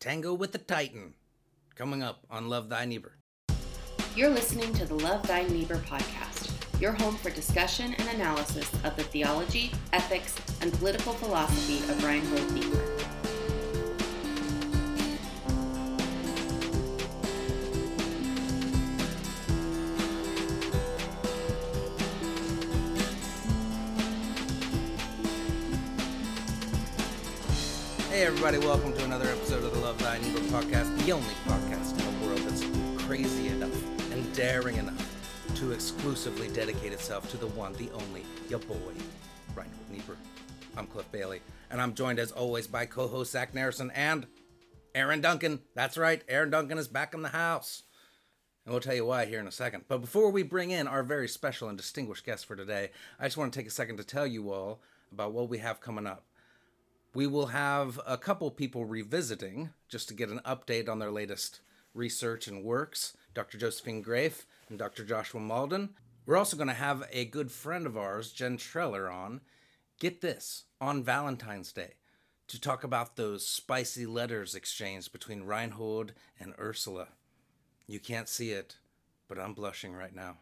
Tango with the Titan. Coming up on Love Thy Neighbor. You're listening to the Love Thy Neighbor podcast, your home for discussion and analysis of the theology, ethics, and political philosophy of Reinhold Niebuhr. Hey, everybody, welcome to another episode of the Love Thy Neighbor podcast, the only podcast in the world that's crazy enough and daring enough to exclusively dedicate itself to the one, the only, your boy, Reinhold Niebuhr. I'm Cliff Bailey, and I'm joined as always by co host Zach Narrison and Aaron Duncan. That's right, Aaron Duncan is back in the house. And we'll tell you why here in a second. But before we bring in our very special and distinguished guest for today, I just want to take a second to tell you all about what we have coming up. We will have a couple people revisiting just to get an update on their latest research and works Dr. Josephine Grafe and Dr. Joshua Malden. We're also going to have a good friend of ours, Jen Treller, on. Get this on Valentine's Day to talk about those spicy letters exchanged between Reinhold and Ursula. You can't see it, but I'm blushing right now.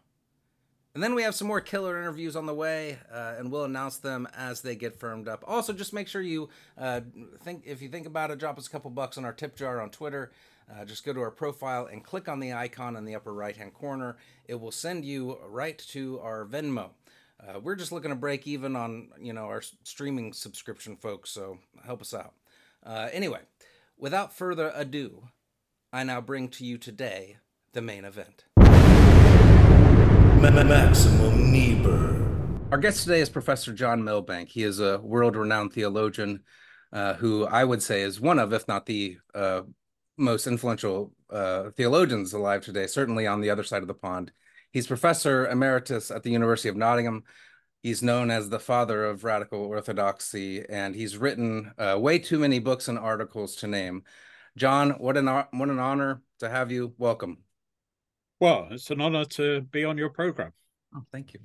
And then we have some more killer interviews on the way, uh, and we'll announce them as they get firmed up. Also, just make sure you uh, think if you think about it, drop us a couple bucks on our tip jar on Twitter. Uh, just go to our profile and click on the icon in the upper right hand corner. It will send you right to our Venmo. Uh, we're just looking to break even on you know our streaming subscription, folks. So help us out. Uh, anyway, without further ado, I now bring to you today the main event. Maximum Niebuhr. Our guest today is Professor John Milbank. He is a world renowned theologian uh, who I would say is one of, if not the uh, most influential uh, theologians alive today, certainly on the other side of the pond. He's professor emeritus at the University of Nottingham. He's known as the father of radical orthodoxy, and he's written uh, way too many books and articles to name. John, what an what an honor to have you. Welcome. Well, it's an honor to be on your program. Oh, thank you.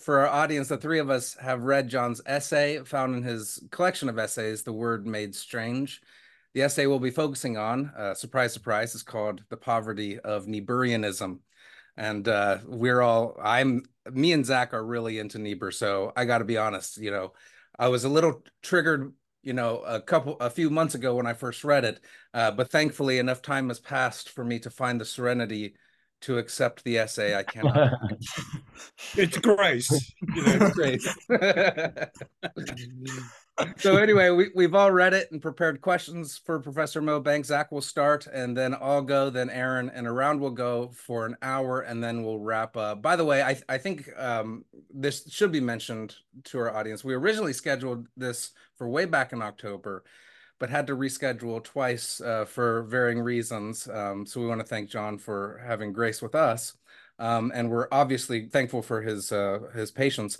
For our audience, the three of us have read John's essay found in his collection of essays, The Word Made Strange. The essay we'll be focusing on, uh, surprise, surprise, is called The Poverty of Niebuhrianism. And uh, we're all, I'm, me and Zach are really into Niebuhr. So I got to be honest, you know, I was a little triggered you know a couple a few months ago when i first read it uh, but thankfully enough time has passed for me to find the serenity to accept the essay. I cannot. it's grace. You know, it's grace. so anyway, we, we've all read it and prepared questions for Professor Milbank. Zach will start, and then I'll go, then Aaron, and around we'll go for an hour, and then we'll wrap up. By the way, I I think um, this should be mentioned to our audience. We originally scheduled this for way back in October but had to reschedule twice uh, for varying reasons. Um, so we want to thank John for having grace with us, um, and we're obviously thankful for his uh, his patience.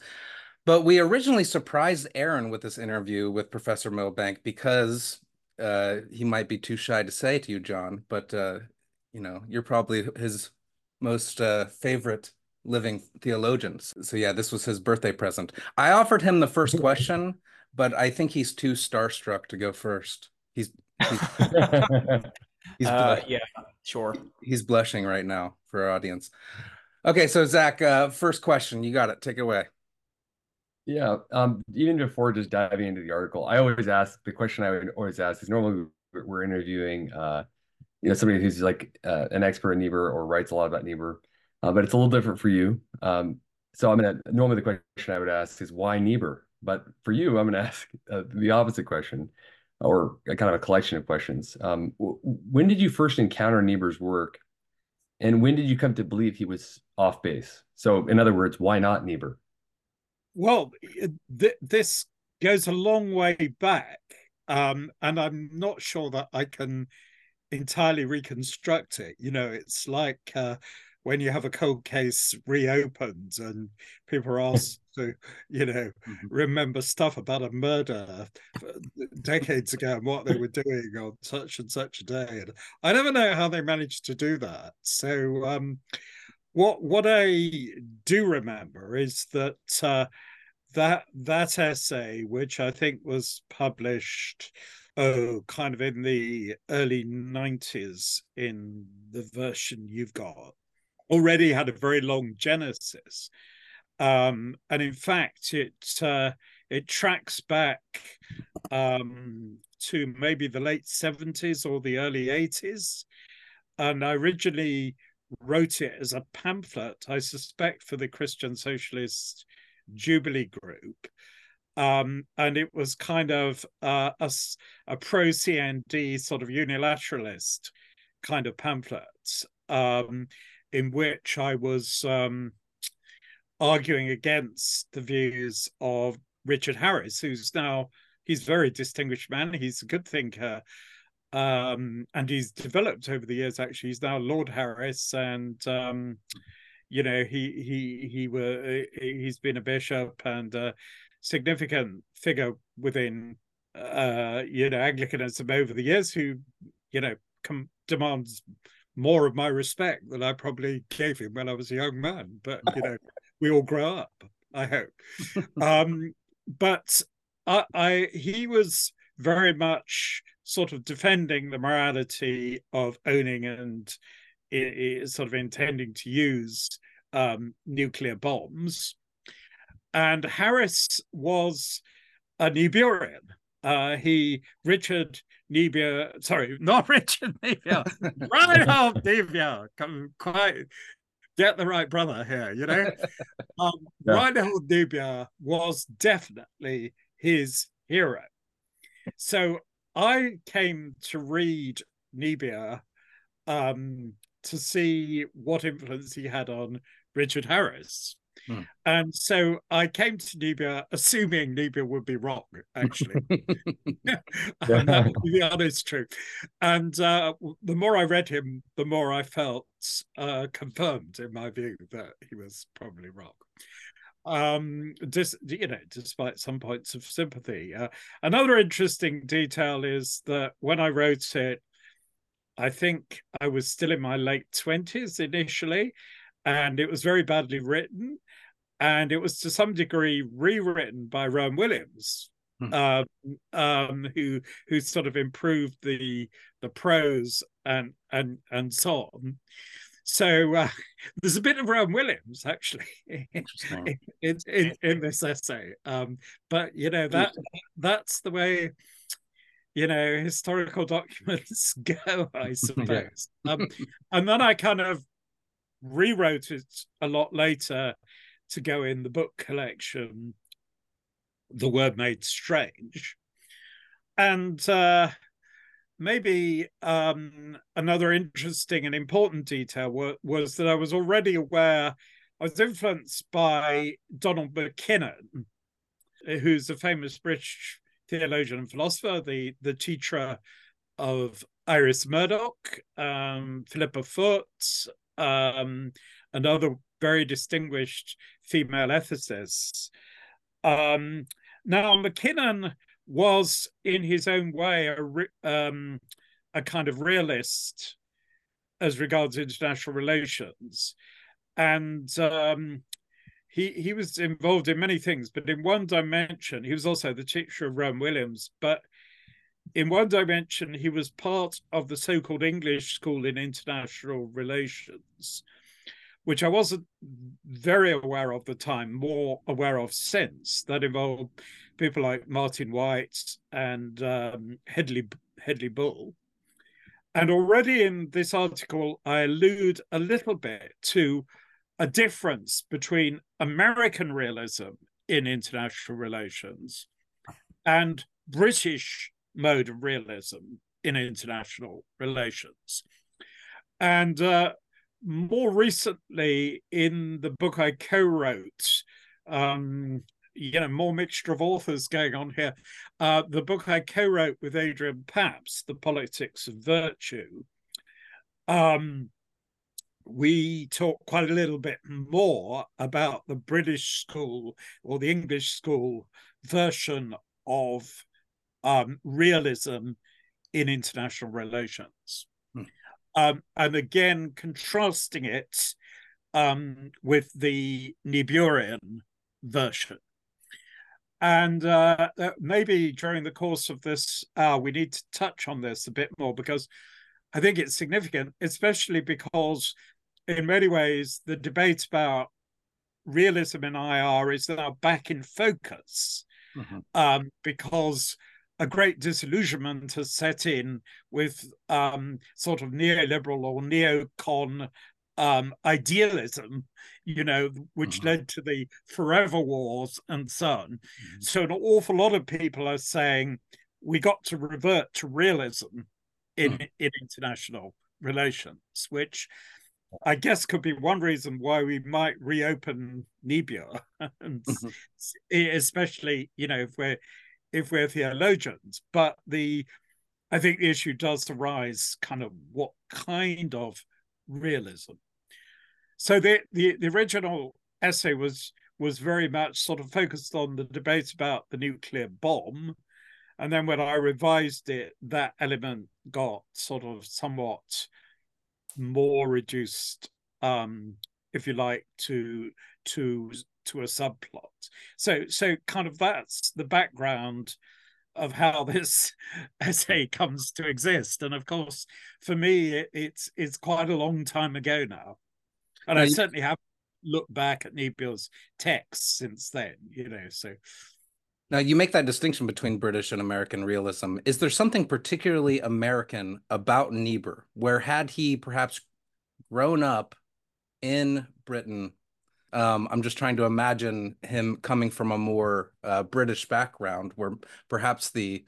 But we originally surprised Aaron with this interview with Professor Milbank because uh, he might be too shy to say to you, John. But uh, you know, you're probably his most uh, favorite living theologians. So yeah, this was his birthday present. I offered him the first question but I think he's too starstruck to go first. He's he's, he's uh, yeah, sure. He's blushing right now for our audience. Okay, so Zach, uh, first question, you got it. Take it away. Yeah, um, even before just diving into the article, I always ask the question I would always ask is normally we're interviewing, uh, you know, somebody who's like uh, an expert in Niebuhr or writes a lot about Niebuhr, uh, but it's a little different for you. Um, so I'm gonna normally the question I would ask is why Niebuhr? But for you, I'm going to ask uh, the opposite question, or a kind of a collection of questions. Um, when did you first encounter Niebuhr's work, and when did you come to believe he was off base? So, in other words, why not Niebuhr? Well, th- this goes a long way back, um, and I'm not sure that I can entirely reconstruct it. You know, it's like uh, when you have a cold case reopened and people are asked to, you know, mm-hmm. remember stuff about a murder decades ago and what they were doing on such and such a day. And I never know how they managed to do that. So um, what what I do remember is that uh, that that essay, which I think was published oh, kind of in the early 90s in the version you've got, already had a very long genesis. Um, and in fact, it uh, it tracks back um, to maybe the late 70s or the early 80s. And I originally wrote it as a pamphlet, I suspect, for the Christian Socialist Jubilee Group. Um, and it was kind of uh, a, a pro CND sort of unilateralist kind of pamphlet um, in which I was um, arguing against the views of Richard Harries, who's now he's a very distinguished man. He's a good thinker, um, and he's developed over the years. Actually, he's now Lord Harries, and um, you know he he he were he's been a bishop and a significant figure within uh, you know Anglicanism over the years, who you know com- demands more of my respect than I probably gave him when I was a young man. But you know, we all grow up. I hope. um, but I, I he was very much sort of defending the morality of owning and it, it sort of intending to use um, nuclear bombs. And Harries was a Niebuhrian. Uh, he, Richard Niebuhr, sorry, not Richard Niebuhr, Reinhold Niebuhr, come quite get the right brother here, you know. Um, yeah. Reinhold Niebuhr was definitely his hero. So I came to read Niebuhr um, to see what influence he had on Richard Harries. Hmm. And so I came to Niebuhr assuming Niebuhr would be wrong, actually. and that would be the honest truth. And uh, the more I read him, the more I felt uh, confirmed in my view that he was probably wrong um just you know despite some points of sympathy uh, another interesting detail is that when i wrote it i think i was still in my late 20s initially and it was very badly written and it was to some degree rewritten by rowan williams hmm. um, um, who who sort of improved the the prose and and and so on so uh, there's a bit of Rowan Williams actually in, in, in, this essay. Um, but you know that that's the way you know historical documents go, I suppose. um, and then I kind of rewrote it a lot later to go in the book collection, The Word Made Strange. And uh, maybe um, another interesting and important detail were, was that I was already aware, I was influenced by Donald MacKinnon, who's a famous British theologian and philosopher, the, the teacher of Iris Murdoch, um, Philippa Foot, um, and other very distinguished female ethicists. Um, now, MacKinnon was in his own way a, um, a kind of realist as regards international relations, and um, he he was involved in many things. But in one dimension, he was also the teacher of Rowan Williams. But in one dimension, he was part of the so-called English School in International Relations, which I wasn't very aware of at the time, more aware of since. That involved people like Martin Wight and um, Hedley Hedley Bull. And already in this article, I allude a little bit to a difference between American realism in international relations and British mode of realism in international relations. And uh, more recently, in the book I co wrote, um, you know more mixture of authors going on here. Uh, the book I co-wrote with Adrian Pabst, "The Politics of Virtue." Um, we talk quite a little bit more about the British school or the English school version of um, realism in international relations. Hmm. Um, and again, contrasting it um, with the Niebuhrian version. And uh, maybe during the course of this hour, we need to touch on this a bit more because I think it's significant, especially because in many ways the debate about realism in IR is now back in focus mm-hmm. um, because a great disillusionment has set in with um, sort of neoliberal or neocon um, idealism, you know, which mm-hmm. led to the forever wars and so on. Mm-hmm. So, an awful lot of people are saying we got to revert to realism in, mm-hmm. in international relations, which I guess could be one reason why we might reopen Niebuhr, and mm-hmm. especially you know if we're if we're theologians. But the I think the issue does arise kind of what kind of realism. So the the, the original essay was was very much sort of focused on the debate about the nuclear bomb. And then when I revised it, that element got sort of somewhat more reduced, um, if you like, to to to a subplot. So so kind of that's the background of how this essay comes to exist. And of course, for me, it, it's it's quite a long time ago now, and I certainly have looked back at Niebuhr's texts since then. You know, so. Now, you make that distinction between British and American realism. Is there something particularly American about Niebuhr, where had he perhaps grown up in Britain um, I'm just trying to imagine him coming from a more uh, British background where perhaps the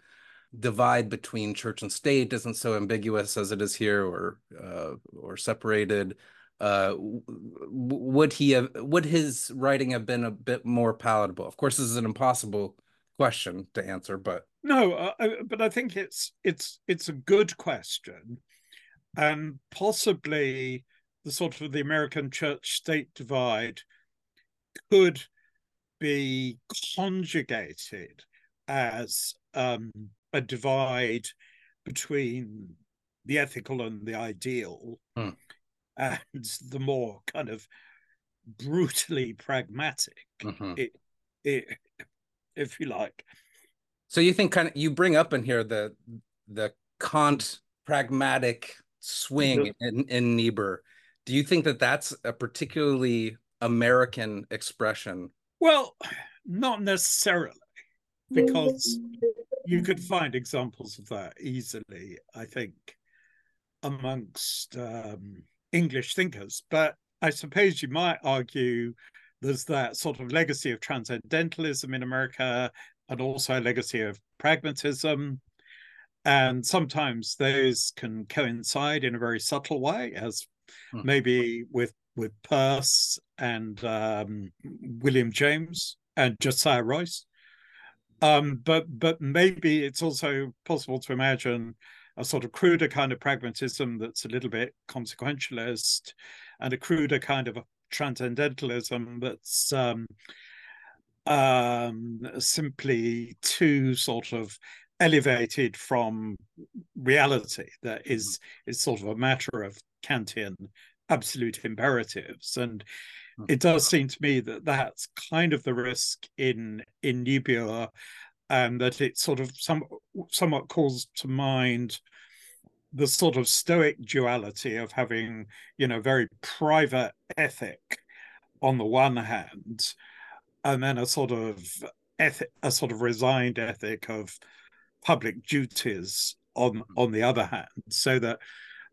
divide between church and state isn't so ambiguous as it is here or uh, or separated. Uh, would he have would his writing have been a bit more palatable? Of course, this is an impossible question to answer, but no, uh, but I think it's it's it's a good question, and possibly the sort of the American church state divide could be conjugated as um, a divide between the ethical and the ideal hmm. and the more kind of brutally pragmatic mm-hmm. it, it, if you like so you think kind of you bring up in here the the kant pragmatic swing in, in niebuhr do you think that that's a particularly American expression? Well, not necessarily, because you could find examples of that easily, I think, amongst um, English thinkers. But I suppose you might argue there's that sort of legacy of transcendentalism in America and also a legacy of pragmatism. And sometimes those can coincide in a very subtle way, as hmm. maybe with with Peirce and um, William James and Josiah Royce. Um, but but maybe it's also possible to imagine a sort of cruder kind of pragmatism that's a little bit consequentialist, and a cruder kind of transcendentalism that's um, um, simply too sort of elevated from reality. That is is sort of a matter of Kantian absolute imperatives and hmm. it does seem to me that that's kind of the risk in in Niebuhr and that it sort of some somewhat calls to mind the sort of stoic duality of having you know very private ethic on the one hand and then a sort of ethic a sort of resigned ethic of public duties on hmm. on the other hand so that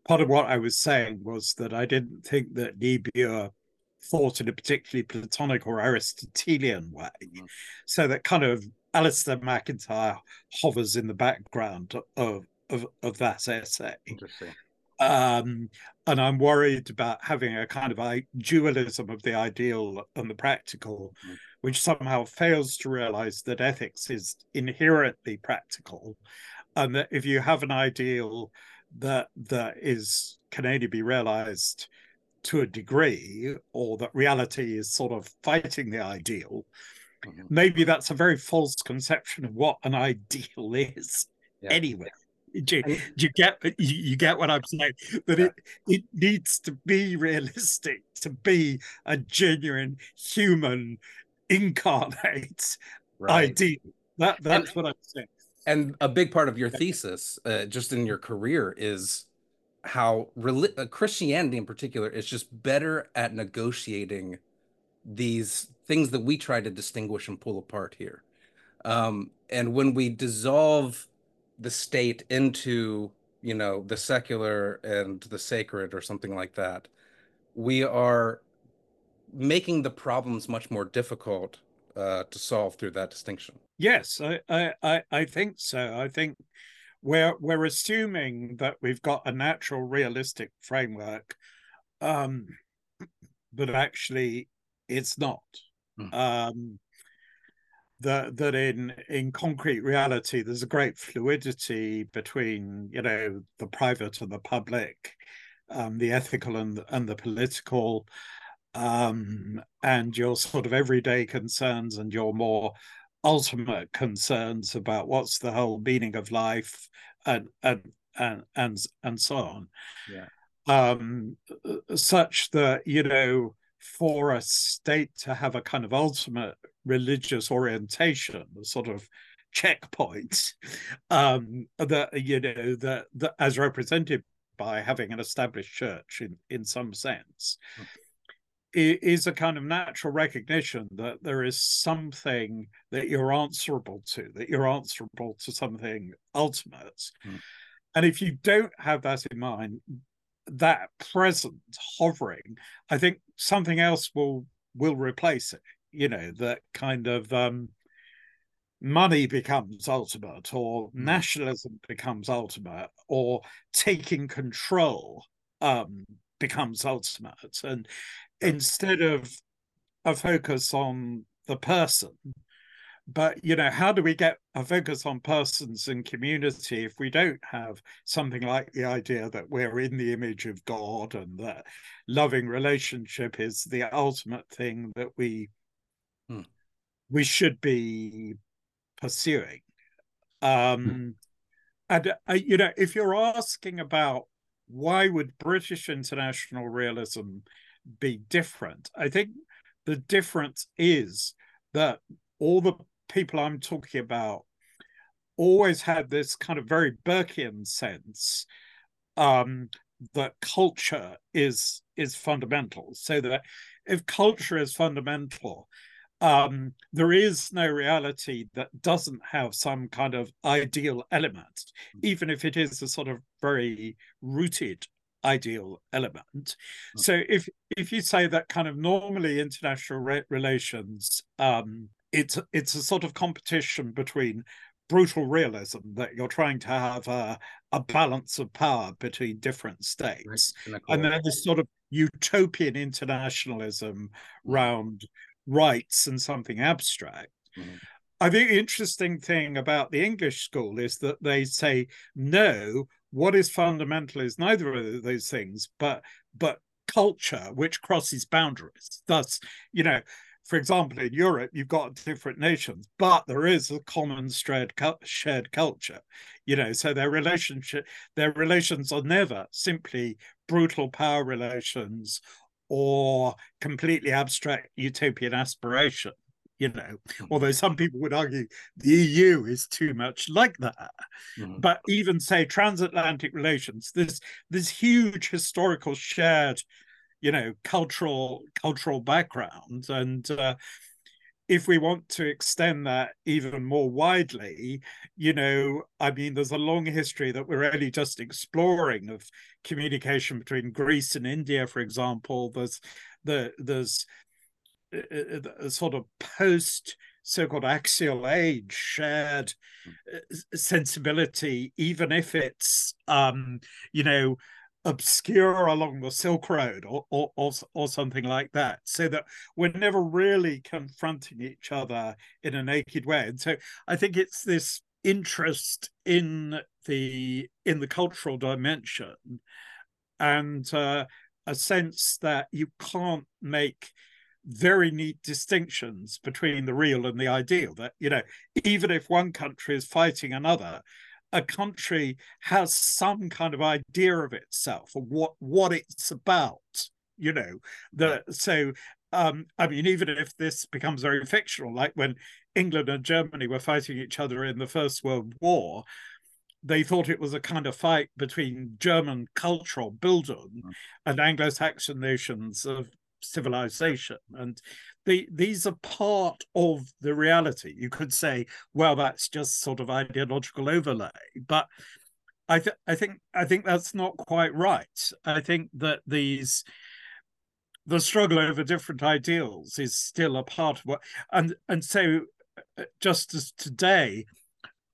part of what I was saying was that I didn't think that Niebuhr thought in a particularly Platonic or Aristotelian way. Mm-hmm. So that kind of Alasdair MacIntyre hovers in the background of of, of that essay. Interesting. Um, and I'm worried about having a kind of dualism of the ideal and the practical, mm. which somehow fails to realize that ethics is inherently practical, and that if you have an ideal that that is can only be realized to a degree, or that reality is sort of fighting the ideal. Mm-hmm. Maybe that's a very false conception of what an ideal is. Yeah. Anyway, do you, do you get you, get what I'm saying? That it it needs to be realistic to be a genuine human incarnate right. ideal. That that's and, what I'm saying. And a big part of your thesis, uh, just in your career, is how uh, Christianity in particular is just better at negotiating these things that we try to distinguish and pull apart here. Um, and when we dissolve the state into, you know, the secular and the sacred or something like that, we are making the problems much more difficult uh, to solve through that distinction. Yes, I, I, I think so. I think we're we're assuming that we've got a natural, realistic framework, um, but actually, it's not. Mm. Um, that that in in concrete reality, there's a great fluidity between you know the private and the public, um, the ethical and and the political um, and your sort of everyday concerns and your more ultimate concerns about what's the whole meaning of life and and and and, and so on. Yeah. Um, such that you know, for a state to have a kind of ultimate religious orientation, a sort of checkpoint, um, that you know that that as represented by having an established church in in some sense. Okay is a kind of natural recognition that there is something that you're answerable to, that you're answerable to something ultimate. Mm. And if you don't have that in mind, that present hovering, I think something else will will replace it. You know, that kind of um, money becomes ultimate, or mm. nationalism becomes ultimate, or taking control um, becomes ultimate. And instead of a focus on the person but you know how do we get a focus on persons and community if we don't have something like the idea that we're in the image of god and that loving relationship is the ultimate thing that we hmm. we should be pursuing um hmm. and uh, you know if you're asking about why would british international realism be different. I think the difference is that all the people I'm talking about always had this kind of very Burkean sense um, that culture is is fundamental. So that if culture is fundamental, um, there is no reality that doesn't have some kind of ideal element, even if it is a sort of very rooted ideal element. So if if you say that kind of normally international re- relations, um, it's it's a sort of competition between brutal realism that you're trying to have a, a balance of power between different states, right. and then this sort of utopian internationalism around rights and something abstract. Mm-hmm. I think the interesting thing about the English school is that they say, no, what is fundamental is neither of those things, but but culture which crosses boundaries. Thus, you know, for example, in Europe, you've got different nations, but there is a common shared shared culture. You know, so their relationship, their relations are never simply brutal power relations or completely abstract utopian aspiration you know mm-hmm. although some people would argue the eu is too much like that mm-hmm. but even say transatlantic relations this this huge historical shared you know cultural cultural background and uh, if we want to extend that even more widely, you know, I mean, there's a long history that we're only just exploring of communication between Greece and India, for example. There's the there's a, sort of post so-called axial age shared uh, sensibility even if it's um you know obscure along the silk road or, or or or, something like that so that we're never really confronting each other in a naked way and so i think it's this interest in the in the cultural dimension and uh, a sense that you can't make very neat distinctions between the real and the ideal. That, you know, even if one country is fighting another, a country has some kind of idea of itself or what what it's about you know the so um i mean even if this becomes very fictional like when England and Germany were fighting each other in the First World War, they thought it was a kind of fight between German cultural Bildung mm. and Anglo-Saxon notions of civilization. And the, these are part of the reality. You could say, well, that's just sort of ideological overlay, but I, th- I think I think that's not quite right. I think that these the struggle over different ideals is still a part of what and and so uh, just as today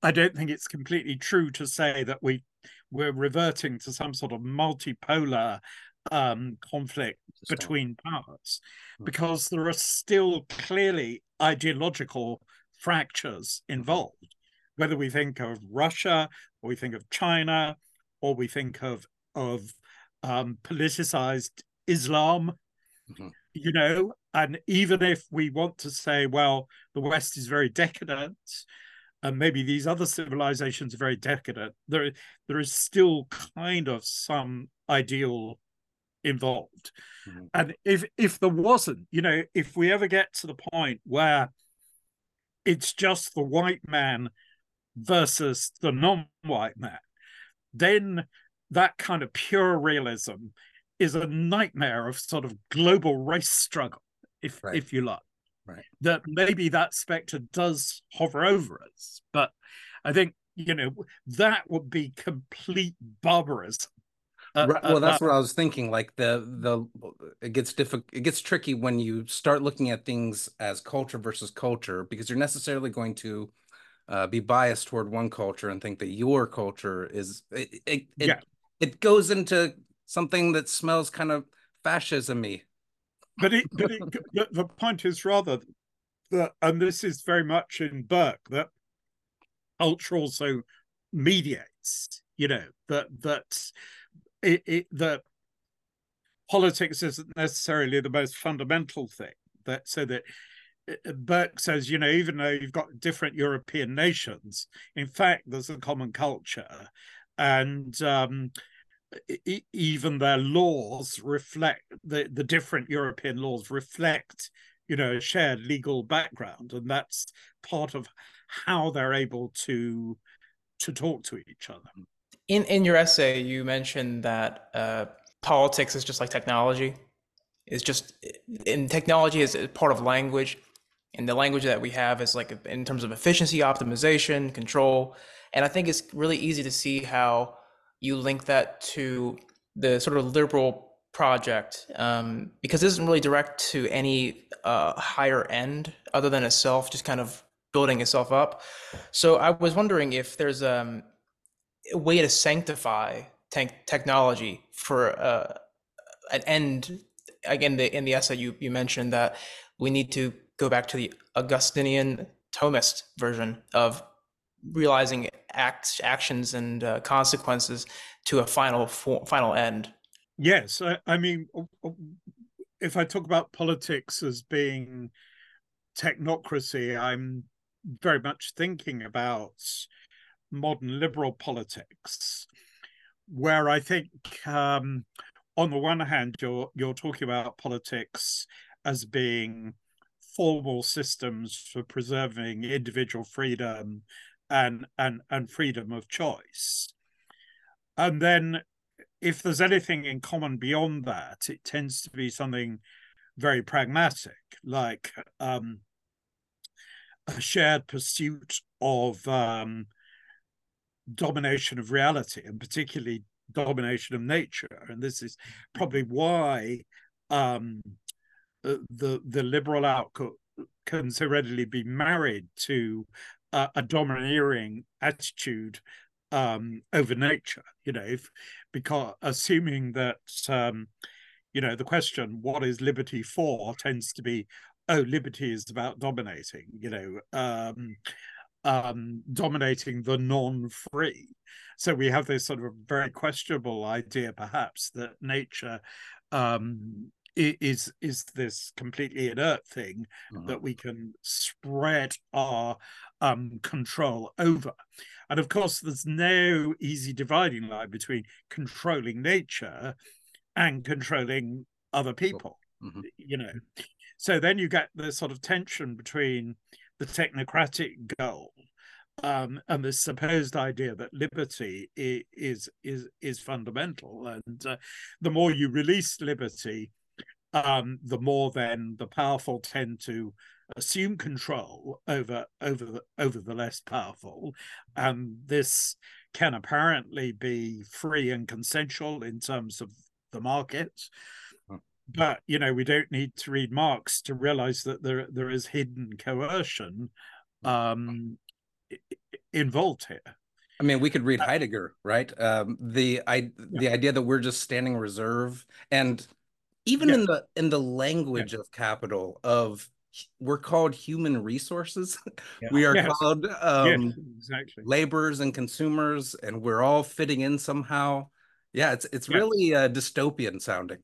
I don't think it's completely true to say that we we're reverting to some sort of multipolar um, conflict between powers, hmm. because there are still clearly ideological fractures involved. Whether we think of Russia, or we think of China, or we think of of um, politicized Islam, mm-hmm. you know, and even if we want to say, well, the West is very decadent, and maybe these other civilizations are very decadent there there is still kind of some ideal involved mm-hmm. and if if there wasn't you know if we ever get to the point where it's just the white man versus the non-white man then that kind of pure realism is a nightmare of sort of global race struggle if right. if you like right that maybe that specter does hover over us but i think you know that would be complete barbarism uh, right, well that's uh, what i was thinking like the the it gets difficult it gets tricky when you start looking at things as culture versus culture because you're necessarily going to uh, be biased toward one culture and think that your culture is it it, it, yeah. it goes into something that smells kind of fascism-y but, it, but it, the, the point is rather that, and this is very much in Burke, that culture also mediates. You know that that it, it that politics isn't necessarily the most fundamental thing. That so that uh, Burke says, you know, even though you've got different European nations, in fact, there's a common culture, and um, even their laws reflect the, the different European laws reflect, you know, a shared legal background, and that's part of how they're able to to talk to each other. In in your essay, you mentioned that uh, politics is just like technology. Is just in technology is part of language, and the language that we have is like in terms of efficiency, optimization, control. And I think it's really easy to see how you link that to the sort of liberal project um, because it isn't really direct to any uh, higher end other than itself, just kind of building itself up. So I was wondering if there's um, a way to sanctify te- technology for uh, an end. Again, the, in the essay you, you mentioned that we need to go back to the Augustinian Thomist version of realizing acts, actions, and uh, consequences to a final final end. Yes, I, I mean, if I talk about politics as being technocracy, I'm very much thinking about modern liberal politics, where I think, um, on the one hand, you're you're talking about politics as being formal systems for preserving individual freedom and and and freedom of choice. And then if there's anything in common beyond that, it tends to be something very pragmatic, like um, a shared pursuit of um, domination of reality, and particularly domination of nature. And this is probably why um, the the liberal outlook can so readily be married to a, a domineering attitude um, over nature. You know, if because assuming that um, you know the question "what is liberty for?" tends to be, "Oh, liberty is about dominating." You know, um, dominating the non-free. So we have this sort of very questionable idea, perhaps, that nature um, is is this completely inert thing uh-huh. that we can spread our um, control over. And of course, there's no easy dividing line between controlling nature and controlling other people. Mm-hmm. You know, so then you get the sort of tension between the technocratic goal um, and the supposed idea that liberty is is is fundamental, and uh, the more you release liberty, um, the more then the powerful tend to assume control over over the, over the less powerful, and this can apparently be free and consensual in terms of the market. But you know, we don't need to read Marx to realize that there there is hidden coercion um, involved here. I mean, we could read uh, Heidegger, right? Um, the I yeah. the idea that we're just standing reserve, and even yeah. in the in the language yeah. of capital, of we're called human resources. we are yes. called um, yes, exactly. laborers and consumers, and we're all fitting in somehow. Yeah, it's it's really uh, dystopian sounding.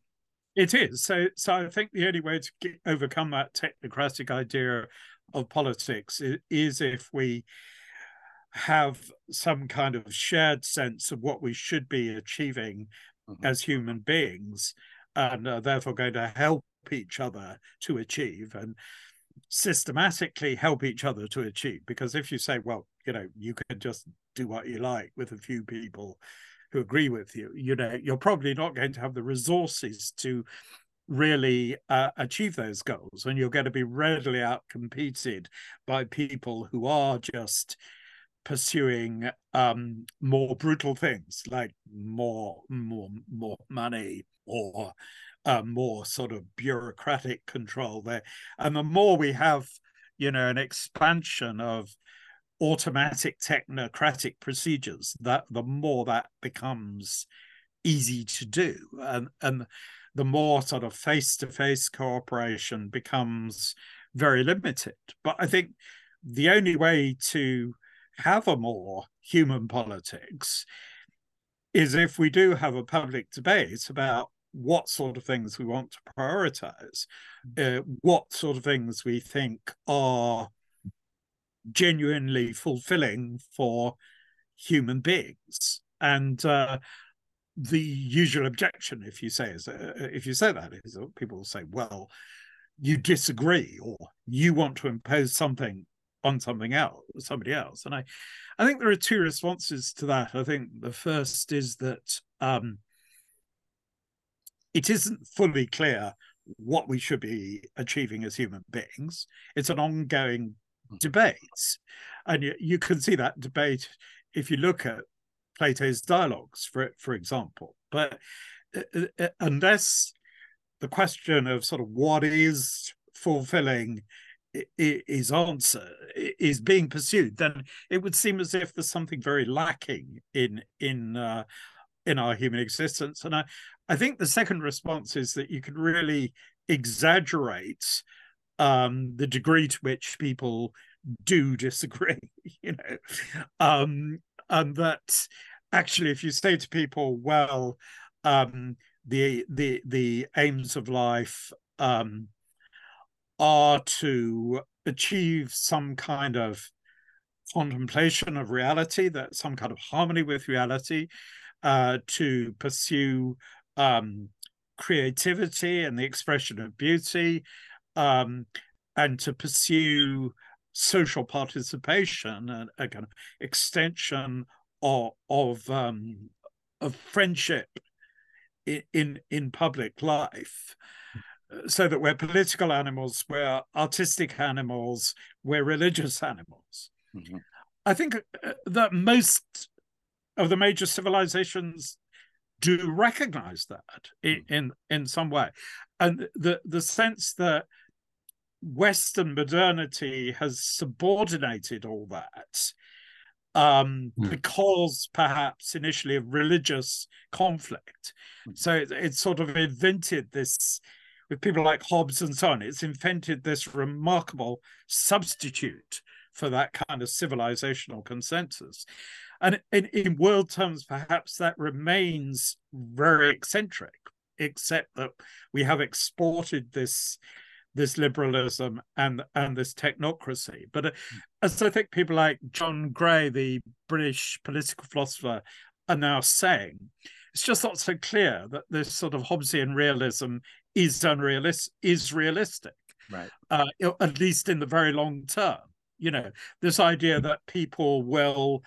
It is. So so I think the only way to get, overcome that technocratic idea of politics is, if we have some kind of shared sense of what we should be achieving mm-hmm. as human beings and are therefore going to help each other to achieve and systematically help each other to achieve because if you say well you know you can just do what you like with a few people who agree with you you know you're probably not going to have the resources to really uh, achieve those goals and you're going to be readily out competed by people who are just pursuing um, more brutal things like more more more money or uh, more sort of bureaucratic control there. And the more we have you know an expansion of automatic technocratic procedures that the more that becomes easy to do and and the more sort of face-to-face cooperation becomes very limited. But i think the only way to have a more human politics is if we do have a public debate about what sort of things we want to prioritize, uh, what sort of things we think are genuinely fulfilling for human beings. And uh, the usual objection, if you say is, uh, if you say that, is people will say, "Well, you disagree, or you want to impose something on something else, somebody else. And I, I think there are two responses to that. I think the first is that um, it isn't fully clear what we should be achieving as human beings. It's an ongoing hmm. debate, and you, you can see that debate if you look at Plato's dialogues, for for example. But uh, uh, uh unless the question of sort of what is fulfilling his answer is being pursued, then it would seem as if there's something very lacking in in uh, in our human existence. And I, I think the second response is that you can really exaggerate um, the degree to which people do disagree, you know, um, and that actually, if you say to people, well, um, the the the aims of life um, are to achieve some kind of contemplation of reality, that some kind of harmony with reality, uh, to pursue um, creativity and the expression of beauty, um, and to pursue social participation and a kind of extension of of, um, of friendship in, in public life so that we're political animals, we're artistic animals, we're religious animals. Mm-hmm. I think uh, that most of the major civilizations do recognize that in, mm. in, in some way, and the the sense that Western modernity has subordinated all that um, mm. because perhaps initially of religious conflict. Mm. So it, it, sort of invented this with people like Hobbes and so on, it's invented this remarkable substitute for that kind of civilizational consensus. And in, in world terms, perhaps that remains very eccentric, except that we have exported this this liberalism and and this technocracy. But uh, as I think people like John Gray, the British political philosopher, are now saying, it's just not so clear that this sort of Hobbesian realism is unrealistic is realistic right. uh, at least in the very long term. You know, this idea that people will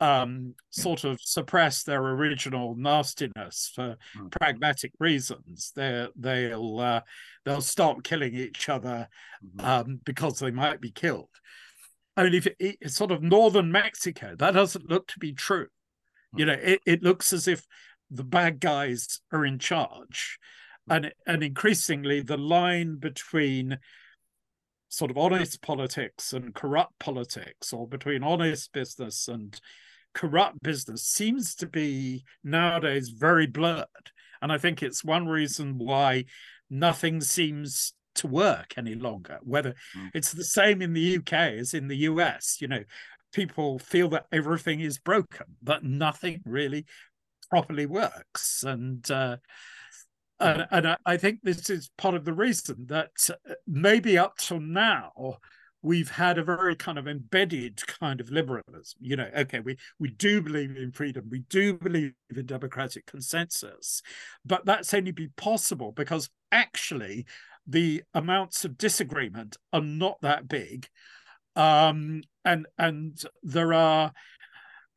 um, sort of suppress their original nastiness for mm. pragmatic reasons. They they'll uh, they'll stop killing each other mm-hmm. um, because they might be killed. I mean, if it, it's sort of northern Mexico, that doesn't look to be true. Mm. You know, it, it looks as if the bad guys are in charge, mm. and and increasingly the line between sort of honest politics and corrupt politics, or between honest business and corrupt business seems to be nowadays very blurred. And I think it's one reason why nothing seems to work any longer. Whether mm. it's the same in the UK as in the US, you know, people feel that everything is broken, but nothing really properly works. And uh, and, and I think this is part of the reason that uh, maybe up till now we've had a very kind of embedded kind of liberalism. You know, okay, we we do believe in freedom, we do believe in democratic consensus, but that's only be possible because actually the amounts of disagreement are not that big, um, and and there are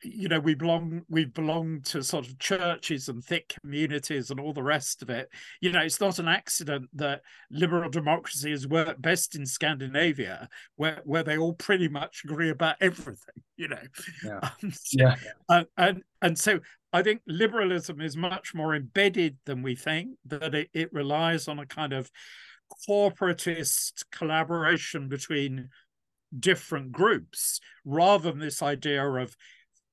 you know we belong we belong to sort of churches and thick communities and all the rest of it. You know it's not an accident that liberal democracy has worked best in scandinavia where where they all pretty much agree about everything you know? Yeah, um, so, yeah. Uh, and and so i think liberalism is much more embedded than we think that it, it relies on a kind of corporatist collaboration between different groups rather than this idea of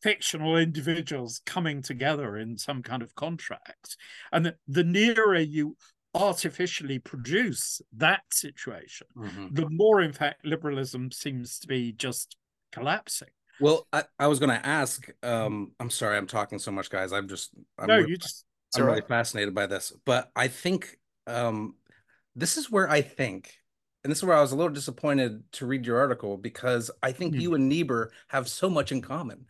fictional individuals coming together in some kind of contract. And the, the nearer you artificially produce that situation, mm-hmm. the more, in fact, liberalism seems to be just collapsing. Well, I, I was going to ask. Um, I'm sorry, I'm talking so much, guys. I'm just I'm no, really, you just. I'm really fascinated by this, but I think um, this is where I think, and this is where I was a little disappointed to read your article because I think mm-hmm. you and Niebuhr have so much in common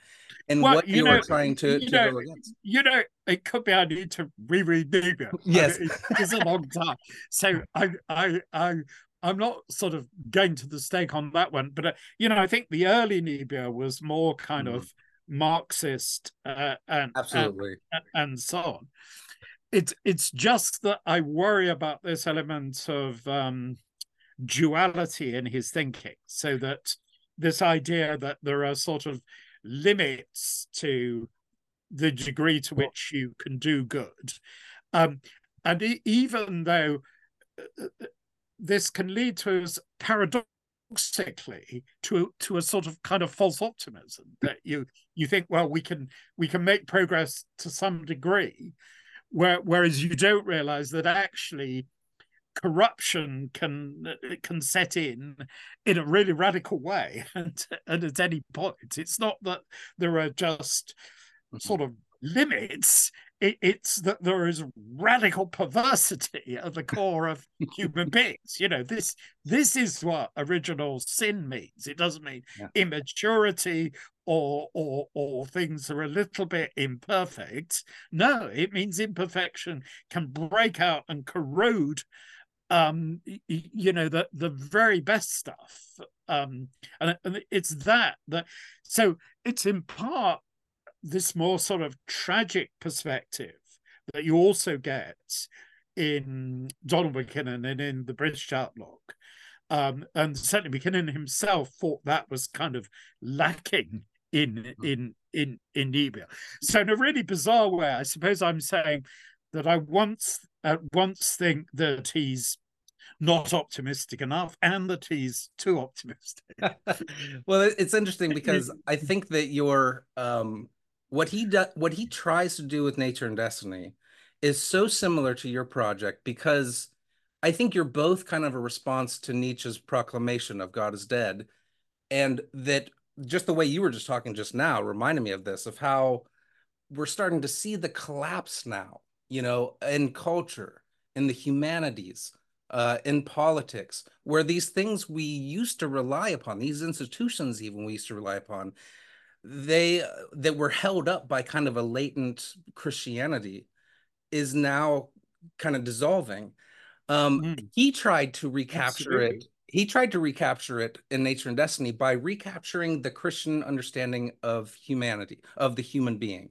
and well, what you, you know, trying to, you to know, go against. You know, it could be I need to reread Niebuhr. Yes, it's a long time. So I, I, I, I'm not sort of going to the stake on that one, but uh, you know, I think the early Niebuhr was more kind mm. of Marxist uh, and absolutely and, and, so on. It's it's just that I worry about this element of um, duality in his thinking, so that this idea that there are sort of limits to the degree to which you can do good. Um, and even though uh, uh, this can lead to us paradoxically to to a sort of kind of false optimism that you you think well we can we can make progress to some degree where, whereas you don't realize that actually corruption can can set in in a really radical way and, and at any point. It's not that there are just mm-hmm. sort of limits. It, it's that there is radical perversity at the core of human beings. You know this this is what original sin means. It doesn't mean yeah. immaturity or or or things are a little bit imperfect. No it means imperfection can break out and corrode um you know the the very best stuff um and, and it's that that so it's in part this more sort of tragic perspective that you also get in Donald MacKinnon and in the British Outlook um and certainly MacKinnon himself thought that was kind of lacking in mm-hmm. in in in Niebuhr so in a really bizarre way I suppose I'm saying that I once at once think that he's not optimistic enough and that he's too optimistic. well, it's interesting because I think that your um what he does what he tries to do with nature and destiny is so similar to your project because I think you're both kind of a response to Nietzsche's proclamation of God is dead and that just the way you were just talking just now reminded me of this of how we're starting to see the collapse now you know in culture in the humanities uh, in politics where these things we used to rely upon these institutions even we used to rely upon they that were held up by kind of a latent christianity is now kind of dissolving um mm. he tried to recapture Absolutely. it he tried to recapture it in Nature and Destiny by recapturing the Christian understanding of humanity, of the human being,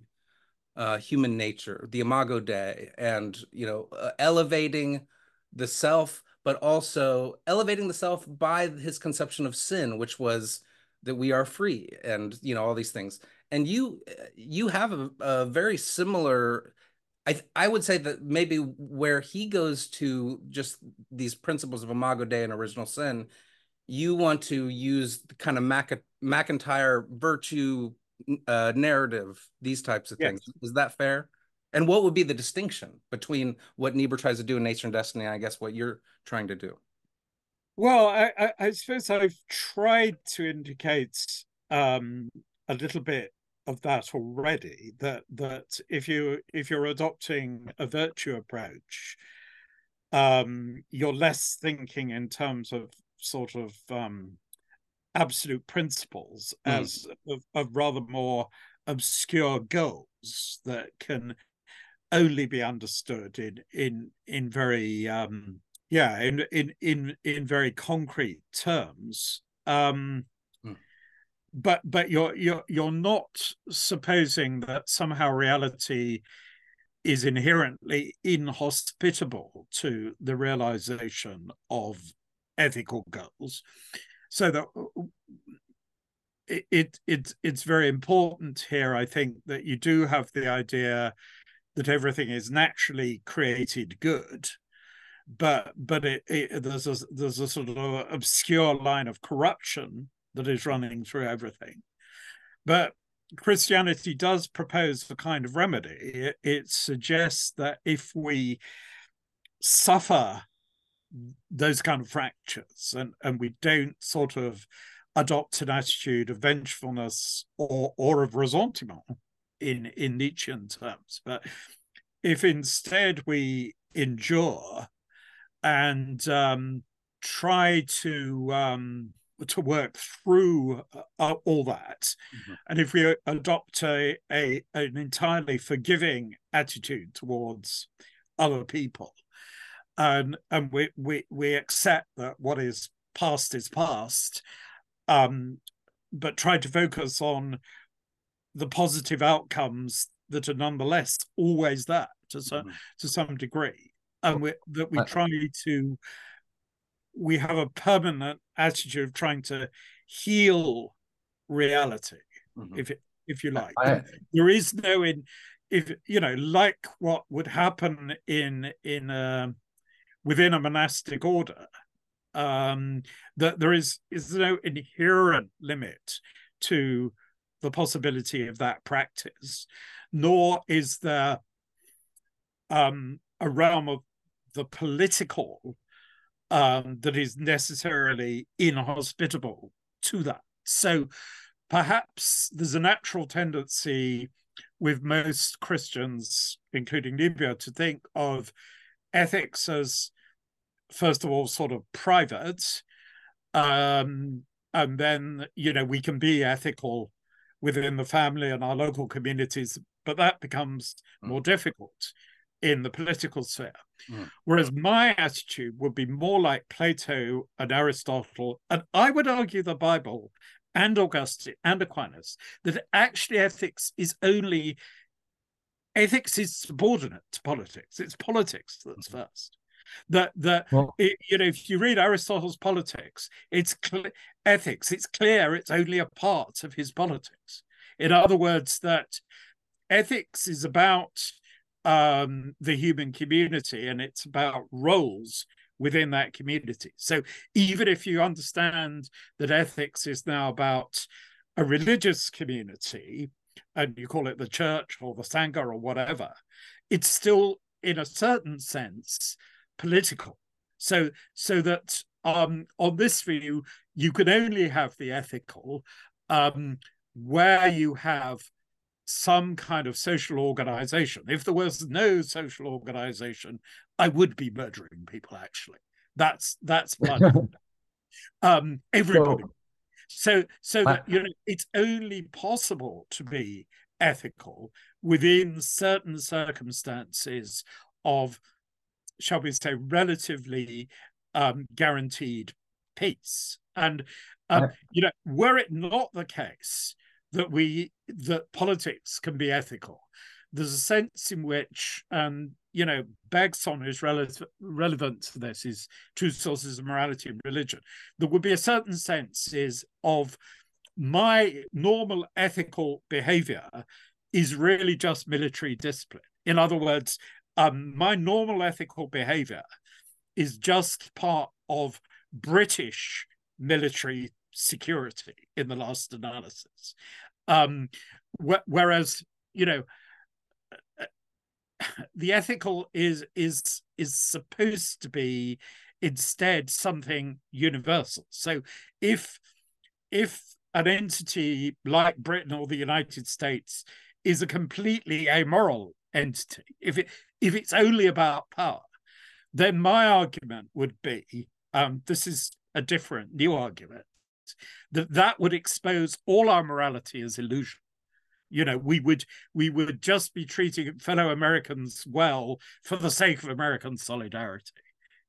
uh, human nature, the Imago Dei, and you know, uh, elevating the self, but also elevating the self by his conception of sin, which was that we are free, and you know all these things. And you you have a, a very similar I I would say that maybe where he goes to just these principles of Imago Dei and original sin, you want to use the kind of Mac- MacIntyre virtue uh, narrative, these types of things. Is that fair? And what would be the distinction between what Niebuhr tries to do in Nature and Destiny, and I guess what you're trying to do? Well, I, I, I suppose I've tried to indicate um, a little bit of that already that that if you if you're adopting a virtue approach um you're less thinking in terms of sort of um absolute principles mm. as of, of rather more obscure goals that can only be understood in in in very um yeah in in in in very concrete terms. Um but but you're you're you're not supposing that somehow reality is inherently inhospitable to the realization of ethical goals so that uh, uh, it, it it's it's very important here i think that you do have the idea that everything is naturally created good but but it, it there's a there's a sort of obscure line of corruption that is running through everything. But Christianity does propose a kind of remedy. It, it suggests that if we suffer those kind of fractures and, and we don't sort of adopt an attitude of vengefulness or, or of ressentiment in, in Nietzschean terms, but if instead we endure and um, try to um, to work through uh, all that. Mm-hmm. And if we adopt a, a an entirely forgiving attitude towards other people, and and we we we accept that what is past is past, um, but try to focus on the positive outcomes that are nonetheless always there to some mm-hmm. to some degree, and we, that we try to we have a permanent attitude of trying to heal reality, mm-hmm. if if you like. I, there is no in if you know like what would happen in in a, within a monastic order um that there is is no inherent limit to the possibility of that practice nor is there um a realm of the political um, that is necessarily inhospitable to that. So perhaps there's a natural tendency with most Christians, including Niebuhr, to think of ethics as, first of all, sort of private. Um, and then, you know, we can be ethical within the family and our local communities, but that becomes mm. more difficult in the political sphere. Mm. Whereas my attitude would be more like Plato and Aristotle, and I would argue the Bible and Augustine and Aquinas, that actually ethics is only ethics is subordinate to politics. It's politics that's mm-hmm. first. That that well, it, you know, if you read Aristotle's Politics, it's cl- ethics. It's clear it's only a part of his politics. In other words, that ethics is about um, the human community and it's about roles within that community. So even if you understand that ethics is now about a religious community and you call it the church or the Sangha or whatever, it's still in a certain sense political. So so that um, on this view, you can only have the ethical um, where you have some kind of social organization. If there was no social organization, I would be murdering people. Actually, that's that's my um, everybody. So, so that you know, it's only possible to be ethical within certain circumstances of, shall we say, relatively um, guaranteed peace. And um, you know, were it not the case that we that politics can be ethical, there's a sense in which, um, you know, Bergson is relevant relevant to this is two sources of morality and religion. There would be a certain sense is of my normal ethical behavior is really just military discipline. In other words, um, my normal ethical behavior is just part of British military security in the last analysis. Um, wh- whereas, you know, the ethical is is is supposed to be instead something universal. So if if an entity like Britain or the United States is a completely amoral entity, if it if it's only about power, then my argument would be um, this is a different new argument that that would expose all our morality as illusion. You know we would we would just be treating fellow americans well for the sake of american solidarity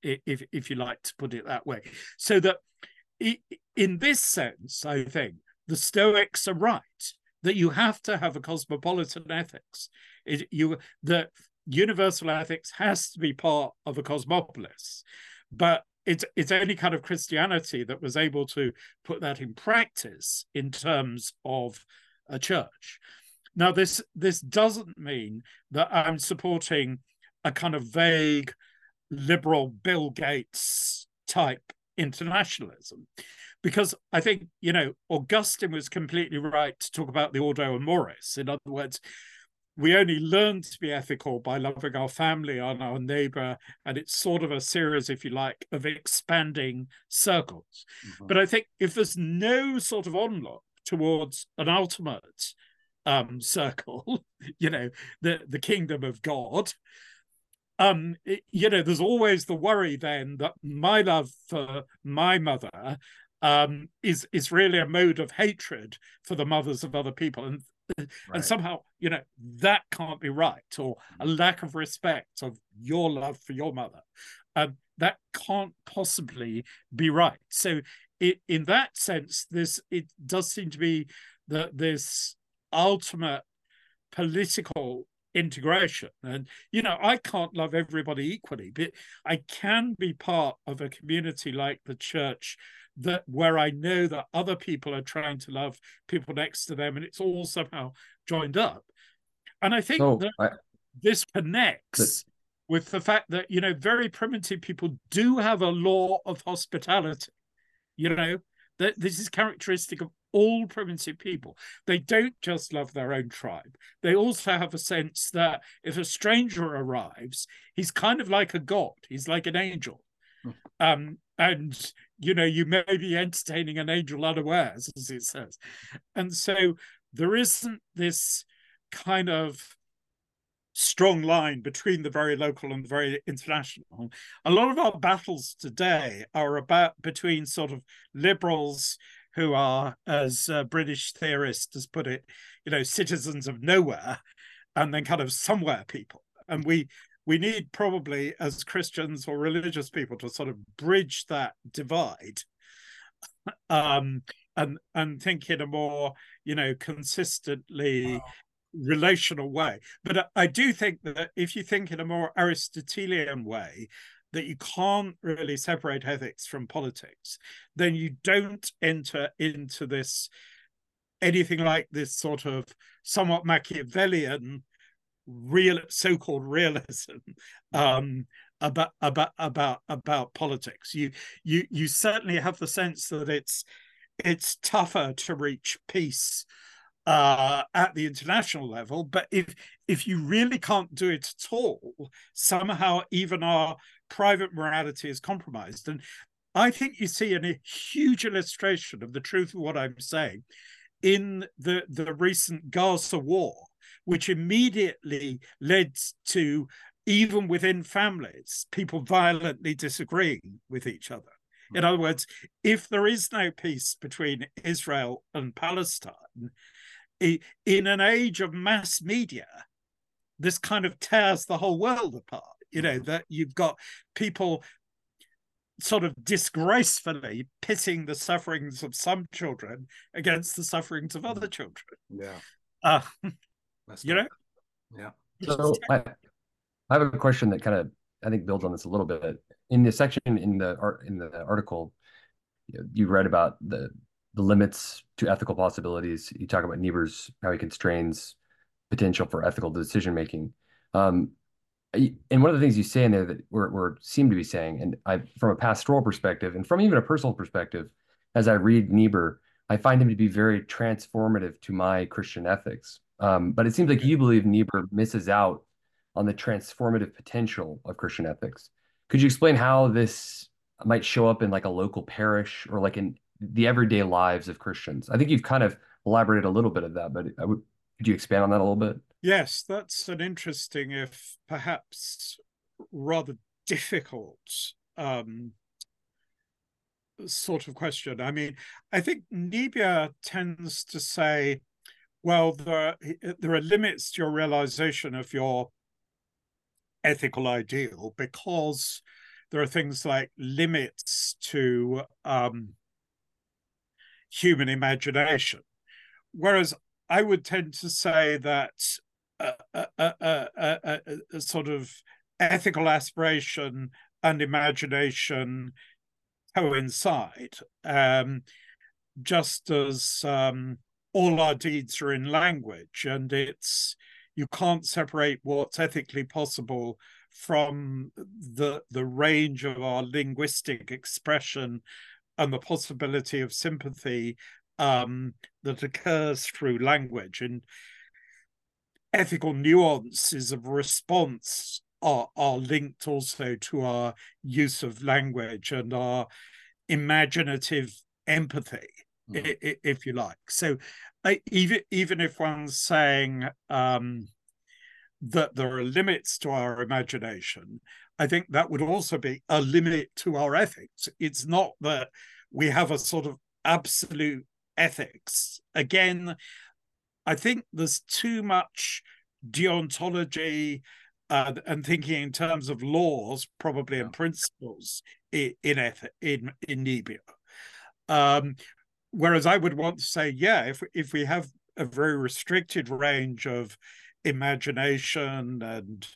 if if you like to put it that way. So that in this sense i think the stoics are right that you have to have a cosmopolitan ethics. It, you the universal ethics has to be part of a cosmopolis but it's it's only kind of christianity that was able to put that in practice in terms of a church. Now, this this doesn't mean that I'm supporting a kind of vague liberal Bill Gates type internationalism, because I think you know Augustine was completely right to talk about the Ordo Amoris. In other words, we only learn to be ethical by loving our family and our neighbor and it's sort of a series if you like of expanding circles mm-hmm. but i think if there's no sort of onlook towards an ultimate um, circle, you know, the the kingdom of God. Um, it, you know, there's always the worry then that my love for my mother um, is is really a mode of hatred for the mothers of other people, and right. and somehow you know that can't be right, or a mm. lack of respect of your love for your mother. Um, that can't possibly be right. So it, in that sense, this it does seem to be that this ultimate political integration. And you know, I can't love everybody equally, but I can be part of a community like the church that where I know that other people are trying to love people next to them, and it's all somehow joined up. And I think that I, this connects. with the fact that you know very primitive people do have a law of hospitality you know, that this is characteristic of all primitive people. They don't just love their own tribe. They also have a sense that if a stranger arrives, he's kind of like a god. He's like an angel. Hmm. Um, and you know, you may be entertaining an angel unawares, as it says. And so there isn't this kind of strong line between the very local and the very international. A lot of our battles today are about between sort of liberals who are, as uh, British theorists has put it, you know, citizens of nowhere, and then kind of somewhere people. And we we need probably as Christians or religious people to sort of bridge that divide. Um, and and think in a more you know consistently relational way. But I do think that if you think in a more Aristotelian way, that you can't really separate ethics from politics, then you don't enter into this anything like this sort of somewhat Machiavellian real so-called realism um, about about about about politics. You you you certainly have the sense that it's it's tougher to reach peace uh, at the international level. But if if you really can't do it at all, somehow even our private morality is compromised. And I think you see a huge illustration of the truth of what I'm saying in the the recent Gaza war, which immediately led to even within families people violently disagreeing with each other. In hmm. other words, if there is no peace between Israel and Palestine, in an age of mass media, this kind of tears the whole world apart. You know, mm-hmm. that you've got people sort of disgracefully pitting the sufferings of some children against the sufferings of other children. Yeah. Uh, That's you know, Yeah. So I, I have a question that kind of I think builds on this a little bit. In the section in the art in the article, you, know, you read about the the limits to ethical possibilities. You talk about Niebuhr's how he constrains potential for ethical decision making. Um, and one of the things you say in there that we're, we're seem to be saying, and I, from a pastoral perspective, and from even a personal perspective, as I read Niebuhr, I find him to be very transformative to my Christian ethics. Um, but it seems like you believe Niebuhr misses out on the transformative potential of Christian ethics. Could you explain how this might show up in like a local parish or like in the everyday lives of Christians? I think you've kind of elaborated a little bit of that, but I would could you expand on that a little bit? Yes, that's an interesting, if perhaps rather difficult um, sort of question. I mean, I think Niebuhr tends to say, well, there, there are limits to your realization of your ethical ideal because there are things like limits to um, human imagination. Whereas I would tend to say that a, a, a, a, sort of ethical aspiration and imagination coincide, um, just as um, all our deeds are in language, and it's you can't separate what's ethically possible from the the range of our linguistic expression and the possibility of sympathy um, that occurs through language. And ethical nuances of response are, are linked also to our use of language and our imaginative empathy mm. if you like so even even if one's saying um, that there are limits to our imagination i think that would also be a limit to our ethics it's not that we have a sort of absolute ethics. Again, I think there's too much deontology uh, and thinking in terms of laws, probably and principles in in in, in Niebuhr. Um, whereas I would want to say, yeah, if if we have a very restricted range of imagination and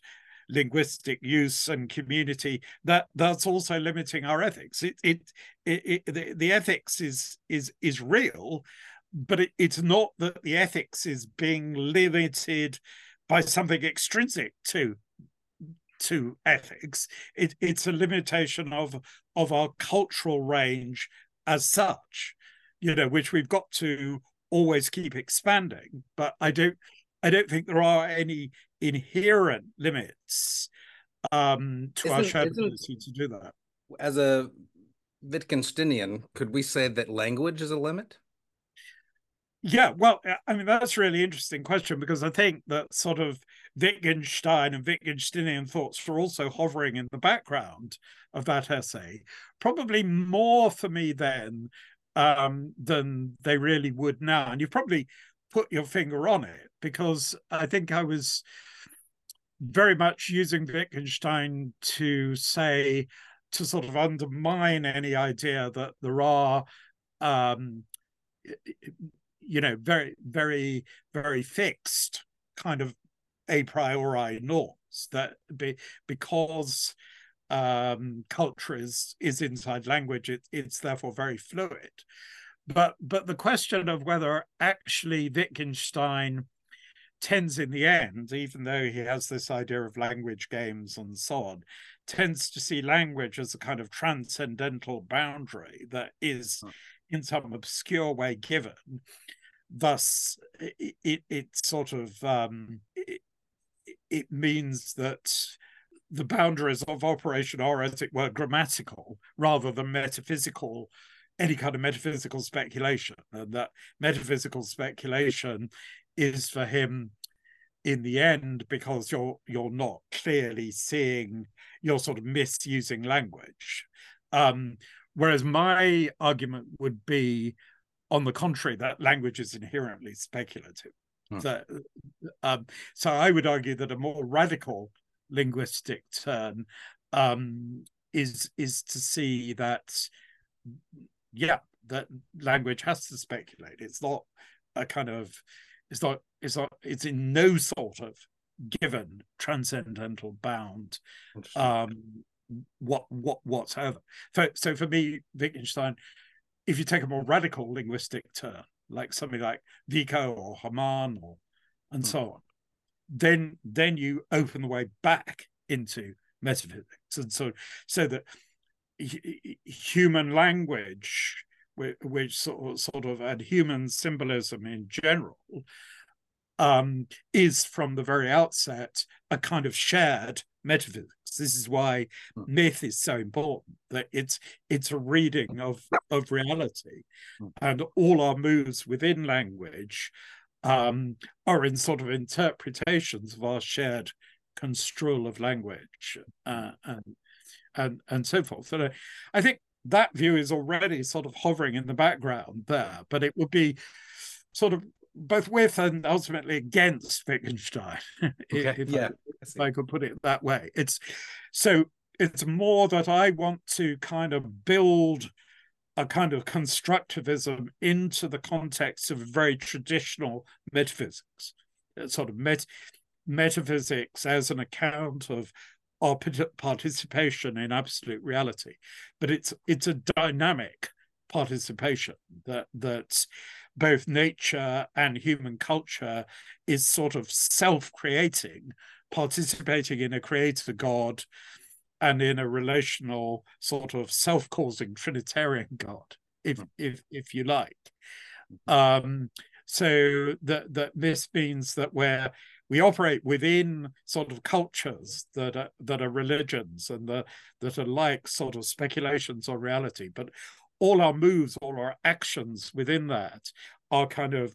linguistic use and community that that's also limiting our ethics. It it, it, it the, the ethics is is is real but it, it's not that the ethics is being limited by something extrinsic to to ethics. It, it's a limitation of of our cultural range as such you know which we've got to always keep expanding but i don't i don't think there are any inherent limits um, to isn't, our shared ability to do that. As a Wittgensteinian, could we say that language is a limit? Yeah, well, I mean that's a really interesting question because I think that sort of Wittgenstein and Wittgensteinian thoughts were also hovering in the background of that essay, probably more for me then um, than they really would now. And you've probably put your finger on it because I think I was very much using Wittgenstein to say, to sort of undermine any idea that there are, um, you know, very, very, very fixed kind of a priori norms that be, because um, culture is is inside language, it, it's therefore very fluid. But but the question of whether actually Wittgenstein tends in the end, even though he has this idea of language games and so on, tends to see language as a kind of transcendental boundary that is in some obscure way given. Thus, it, it, it sort of um, it, it means that the boundaries of operation are, as it were, grammatical rather than metaphysical, any kind of metaphysical speculation. And that metaphysical speculation is for him in the end because you're you're not clearly seeing you're sort of misusing language um, whereas my argument would be on the contrary that language is inherently speculative hmm. that, um, so i would argue that a more radical linguistic turn um, is is to see that yeah that language has to speculate. It's not a kind of it's not it's not it's in no sort of given transcendental bound um what what whatsoever. So, so for me wittgenstein if you take a more radical linguistic turn like something like vico or hamann or and so on then then you open the way back into metaphysics and so so that human language which, sort, of, sort of and human symbolism in general um, is from the very outset a kind of shared metaphysics. This is why mm. myth is so important. That it's it's a reading of of reality, mm. and all our moves within language um, are in sort of interpretations of our shared construal of language uh, and and and so forth. So I, think that view is already sort of hovering in the background there, but it would be sort of both with and ultimately against Wittgenstein, okay. if, yeah, I, if I could put it that way. It's so it's more that I want to kind of build a kind of constructivism into the context of very traditional metaphysics, uh, sort of met, metaphysics as an account of our participation in absolute reality, but it's it's a dynamic participation that that both nature and human culture is sort of self-creating, participating in a creator God and in a relational sort of self-causing Trinitarian God, if hmm. if if you like. Mm-hmm. Um, so that that this means that we're we operate within sort of cultures that are that are religions and the, that are like sort of speculations on reality but all our moves all our actions within that are kind of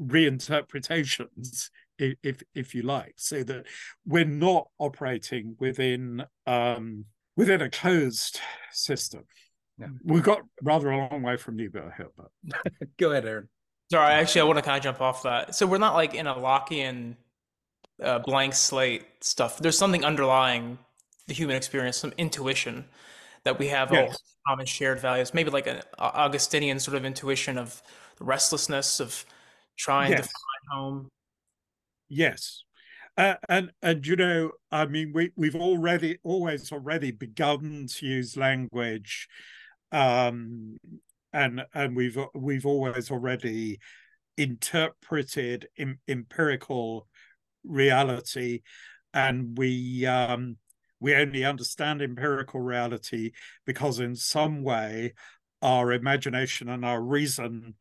reinterpretations if if you like so that we're not operating within um within a closed system yeah. we've got rather a long way from Niebuhr here but go ahead aaron Sorry, actually, I want to kind of jump off that. So we're not like in a Lockean uh, blank slate stuff. There's something underlying the human experience, some intuition that we have yes. all common shared values. Maybe like an Augustinian sort of intuition of the restlessness of trying yes. to find home. Yes. Uh, and and you know, I mean, we we've already always already begun to use language, um, and and we've we've always already interpreted em, empirical reality, and we um, we only understand empirical reality because in some way our imagination and our reason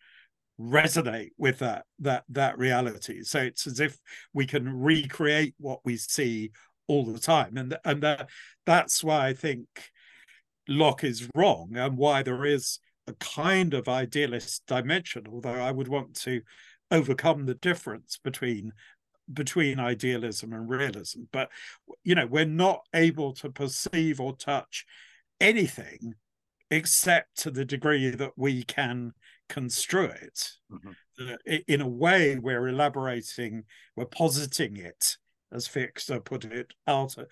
resonate with that that that reality. So it's as if we can recreate what we see all the time. And and that that's why i think locke is wrong and why there is a kind of idealist dimension although i would want to overcome the difference between between idealism and realism. But you know we're not able to perceive or touch anything except to the degree that we can construe it mm-hmm. in a way we're elaborating we're positing it as Fichte put it out of,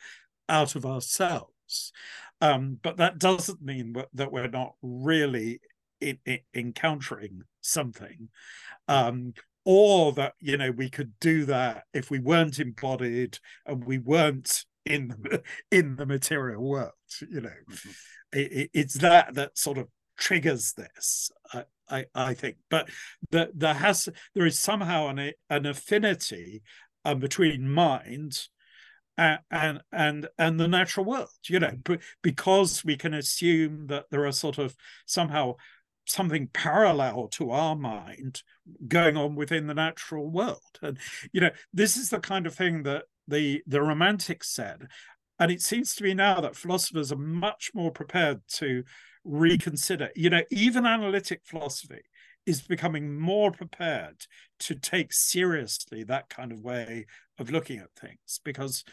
out of ourselves um, but that doesn't mean that we're not really in, in, encountering something um, or that you know we could do that if we weren't embodied and we weren't in the in the material world you know mm-hmm. it, it's that that sort of triggers this I, I i think. But the, there has there is somehow an an affinity um, between mind and, and and and the natural world you know because we can assume that there are sort of somehow something parallel to our mind going on within the natural world. And you know this is the kind of thing that the the romantics said. And it seems to me now that philosophers are much more prepared to reconsider you know even analytic philosophy is becoming more prepared to take seriously that kind of way of looking at things because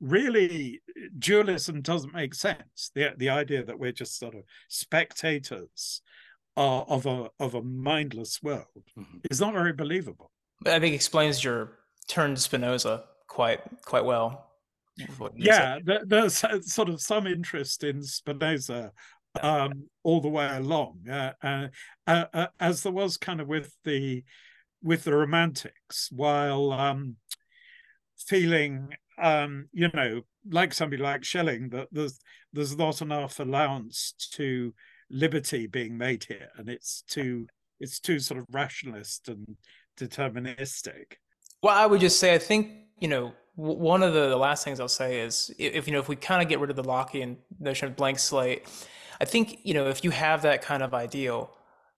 really dualism doesn't make sense the the idea that we're just sort of spectators uh, of a of a mindless world mm-hmm. is not very believable. I think explains your turn to Spinoza quite quite well. yeah, there's sort of some interest in Spinoza um, all the way along, uh, uh, uh, uh, as there was kind of with the with the Romantics, while um, feeling, um, you know, like somebody like Schelling, that there's there's not enough allowance to liberty being made here, and it's too it's too sort of rationalist and deterministic. Well, I would just say I think you know one of the, the last things I'll say is if you know if we kind of get rid of the Lockean notion of blank slate, I think you know if you have that kind of ideal,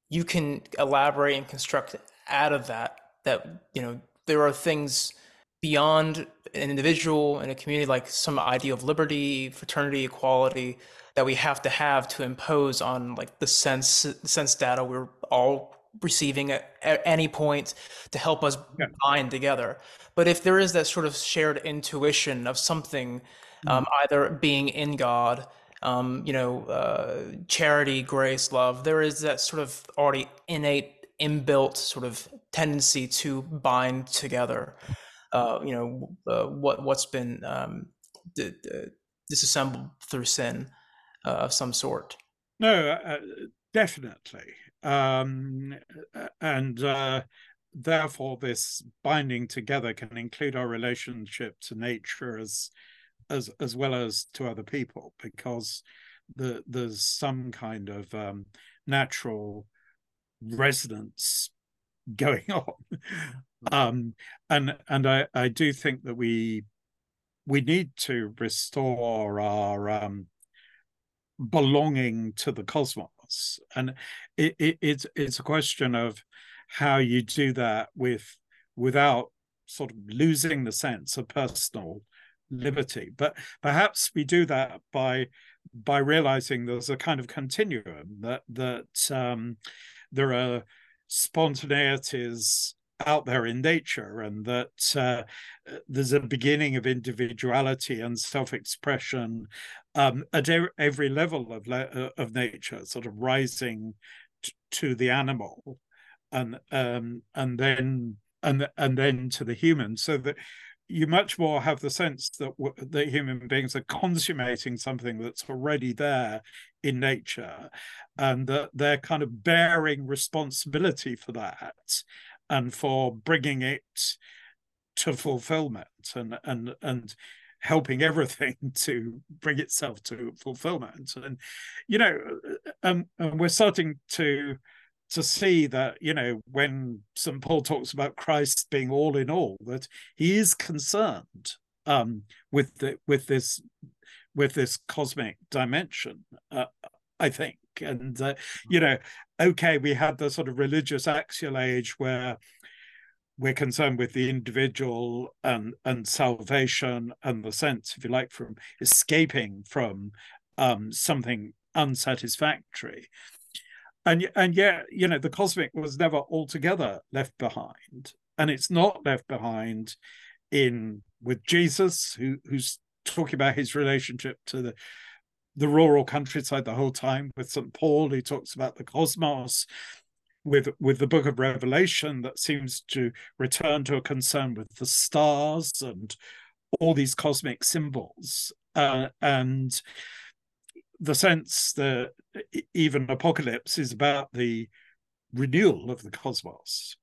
you can elaborate and construct out of that that you know there are things beyond an individual and a community like some idea of liberty fraternity equality that we have to have to impose on like the sense sense data we're all receiving at, at any point to help us yeah. bind together but if there is that sort of shared intuition of something mm-hmm. um, either being in god um, you know uh, charity grace love there is that sort of already innate inbuilt sort of tendency to bind together. Uh, you know uh, what what's been um, d- d- disassembled through sin uh, of some sort. No, uh, uh, definitely, um, and therefore this binding together can include our relationship to nature as as as well as to other people because the, there's some kind of um, natural resonance going on. Um and and i i do think that we we need to restore our um belonging to the cosmos. And it, it it's it's a question of how you do that with without sort of losing the sense of personal liberty. But perhaps we do that by by realizing there's a kind of continuum that that um there are spontaneities out there in nature and that uh, there's a beginning of individuality and self-expression um, at every level of uh, of nature sort of rising to the animal and um, and then and and then to the human. So that you much more have the sense that that human beings are consummating something that's already there in nature and that they're kind of bearing responsibility for that and for bringing it to fulfillment and and and helping everything to bring itself to fulfillment. And you know um, and we're starting to to see that you know when st paul talks about christ being all in all that he is concerned um with the with this with this cosmic dimension uh, i think. And uh, you know okay we had the sort of religious axial age where we're concerned with the individual and and salvation and the sense if you like from escaping from um something unsatisfactory and and yet you know the cosmic was never altogether left behind. And it's not left behind in with jesus who who's talking about his relationship to the the rural countryside the whole time with st paul. Who talks about the cosmos with with the book of revelation that seems to return to a concern with the stars and all these cosmic symbols. Uh, and the sense that even apocalypse is about the renewal of the cosmos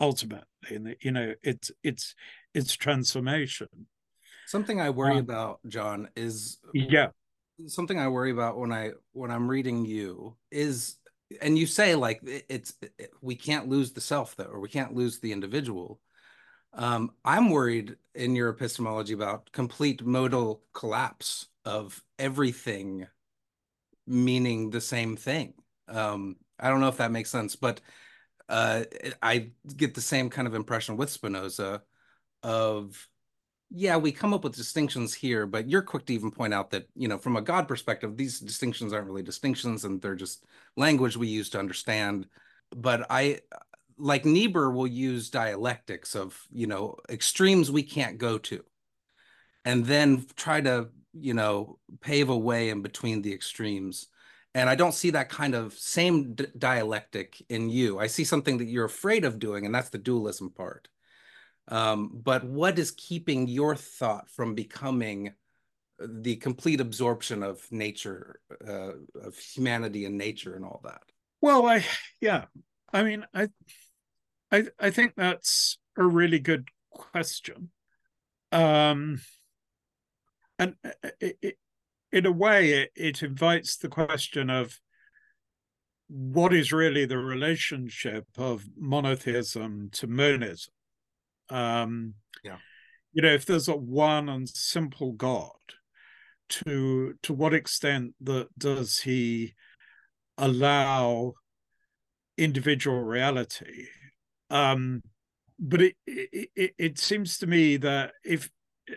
ultimately and you know it's it's it's transformation. Something i worry um, about john is yeah. something i worry about when i when i'm reading you is and you say like it's it, we can't lose the self though or we can't lose the individual. Um i'm worried in your epistemology about complete modal collapse of everything meaning the same thing. Um, I don't know if that makes sense, but uh, I get the same kind of impression with Spinoza of, yeah, we come up with distinctions here, but you're quick to even point out that, you know, from a God perspective, these distinctions aren't really distinctions and they're just language we use to understand. But I, like Niebuhr will use dialectics of, you know, extremes we can't go to and then try to you know pave a way in between the extremes and i don't see that kind of same dialectic in you i see something that you're afraid of doing and that's the dualism part Um, but what is keeping your thought from becoming the complete absorption of nature, uh, of humanity and nature and all that? Well, I yeah, I mean, I, I, I think that's a really good question. Um, and it, it, in a way, it, it invites the question of what is really the relationship of monotheism to monism. Um, yeah, you know, if there's a one and simple God, to to what extent that does he allow individual reality? Um, but it, it it seems to me that if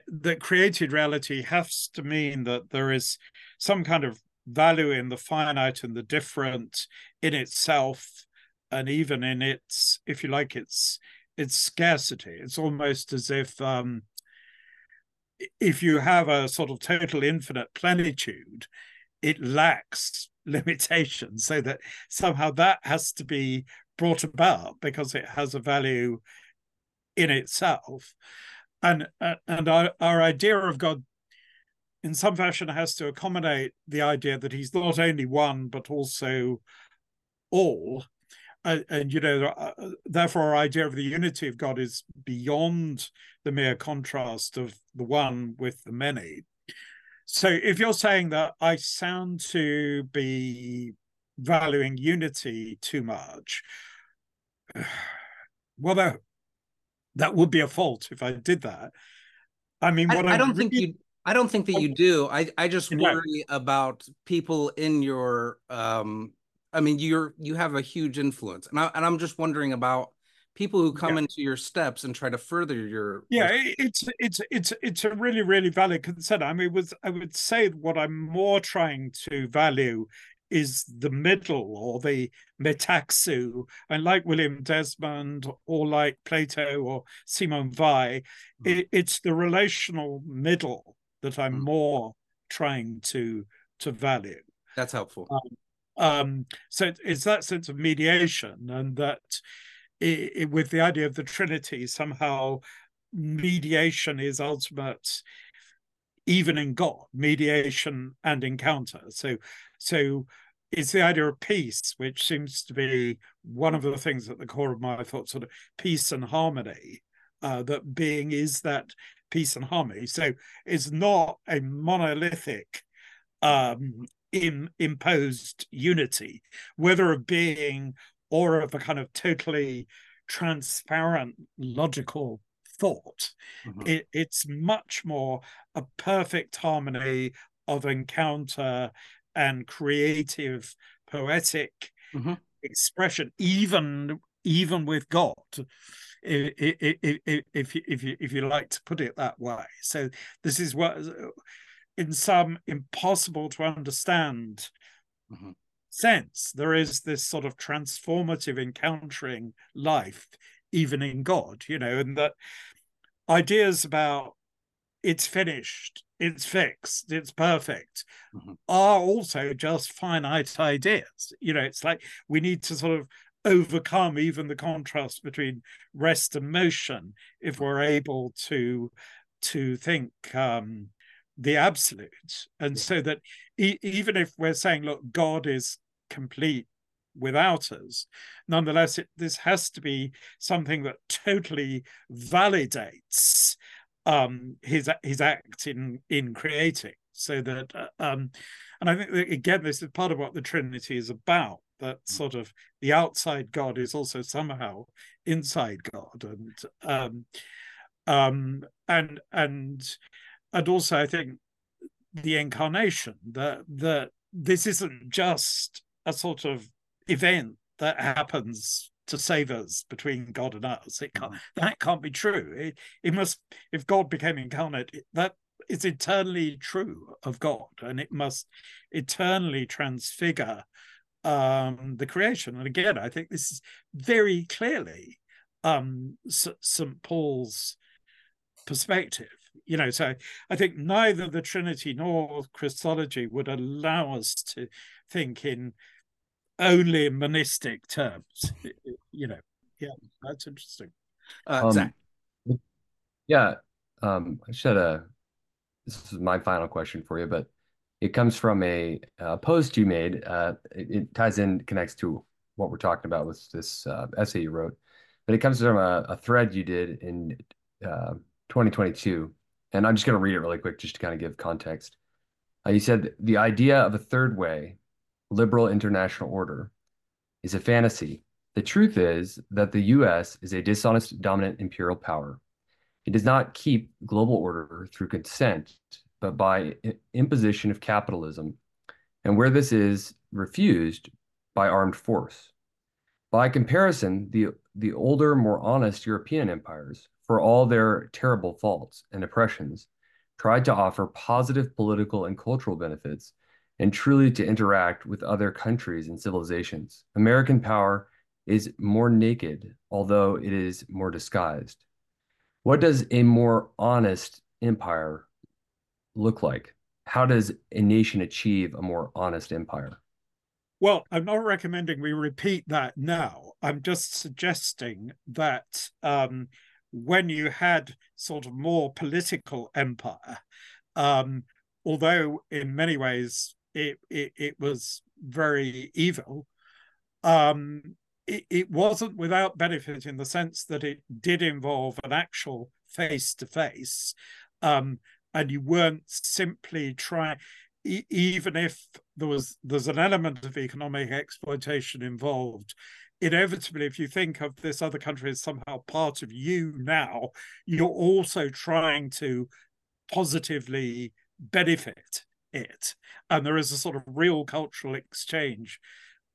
that created reality has to mean that there is some kind of value in the finite and the different in itself and even in its if you like its its scarcity. It's almost as if um if you have a sort of total infinite plenitude it lacks limitations so that somehow that has to be brought about because it has a value in itself and uh, and our, our idea of god in some fashion has to accommodate the idea that he's not only one but also all. And, and you know uh, therefore our idea of the unity of god is beyond the mere contrast of the one with the many. So if you're saying that i sound to be valuing unity too much well that would be a fault if i did that i mean what I, I don't really, think you I don't think that you do. I I just worry about people in your um I mean you're you have a huge influence. And I and I'm just wondering about people who come yeah. into your steps and try to further your Yeah, it's it's it's it's a really really valid concern. I mean with I would say what I'm more trying to value is the middle or the metaxu. And like William Desmond or like Plato or Simone Weil, mm. it, it's the relational middle that I'm mm. more trying to to value. That's helpful. Um, um, so it's that sense of mediation, and that it, it, with the idea of the Trinity, somehow mediation is ultimate, even in God, mediation and encounter. So, so it's the idea of peace, which seems to be one of the things at the core of my thought, sort of peace and harmony. Uh, that being is that peace and harmony. So it's not a monolithic um, imposed unity, whether of being or of a kind of totally transparent logical thought. Mm-hmm. It, it's much more a perfect harmony of encounter and creative, poetic mm-hmm. expression, even even with God if, if, if, if, you, if you like to put it that way. So this is what, in some impossible to understand mm-hmm. sense, there is this sort of transformative encountering life, even in God, you know, and that ideas about it's finished, it's fixed, it's perfect, mm-hmm. are also just finite ideas. You know, it's like we need to sort of overcome even the contrast between rest and motion if we're able to to think um, the absolute and so that e- even if we're saying look god is complete without us nonetheless it, this has to be something that totally validates um, his his act in in creating so that uh, um, and i think that, again this is part of what the trinity is about that mm. sort of the outside God is also somehow inside God, and um, um, and and and also I think the incarnation that that this isn't just a sort of event that happens to save us between God and us. It can't, mm. that can't be true. It, it must, if God became incarnate, that is eternally true of God, and it must eternally transfigure um, the creation. And again, I think this is very clearly um, St. Paul's perspective. You know, so I think neither the Trinity nor Christology would allow us to think in only monistic terms. You know, yeah, that's interesting. Uh, um, Zach. Yeah, um, I should a. This is my final question for you, but it comes from a, a post you made. Uh, it, it, ties in, connects to what we're talking about with this uh, essay you wrote, but it comes from a, a thread you did in uh, 2022, and I'm just going to read it really quick just to kind of give context. Uh, you said the idea of a third way, liberal international order, is a fantasy. The truth is that the U.S. is a dishonest, dominant imperial power it does not keep global order through consent, but by imposition of capitalism, and where this is refused, by armed force. By comparison, the, the older, more honest European empires, for all their terrible faults and oppressions, tried to offer positive political and cultural benefits and truly to interact with other countries and civilizations. American power is more naked, although it is more disguised. What does a more honest empire look like? How does a nation achieve a more honest empire? Well, I'm not recommending we repeat that now. I'm just suggesting that um, when you had sort of more political empire, um, although in many ways it, it, it was very evil, um, it, it wasn't without benefit in the sense that it did involve an actual face to face, and you weren't simply trying. Even if there was there's an element of economic exploitation involved, inevitably, if you think of this other country as somehow part of you now, you're also trying to positively benefit it. And there is a sort of real cultural exchange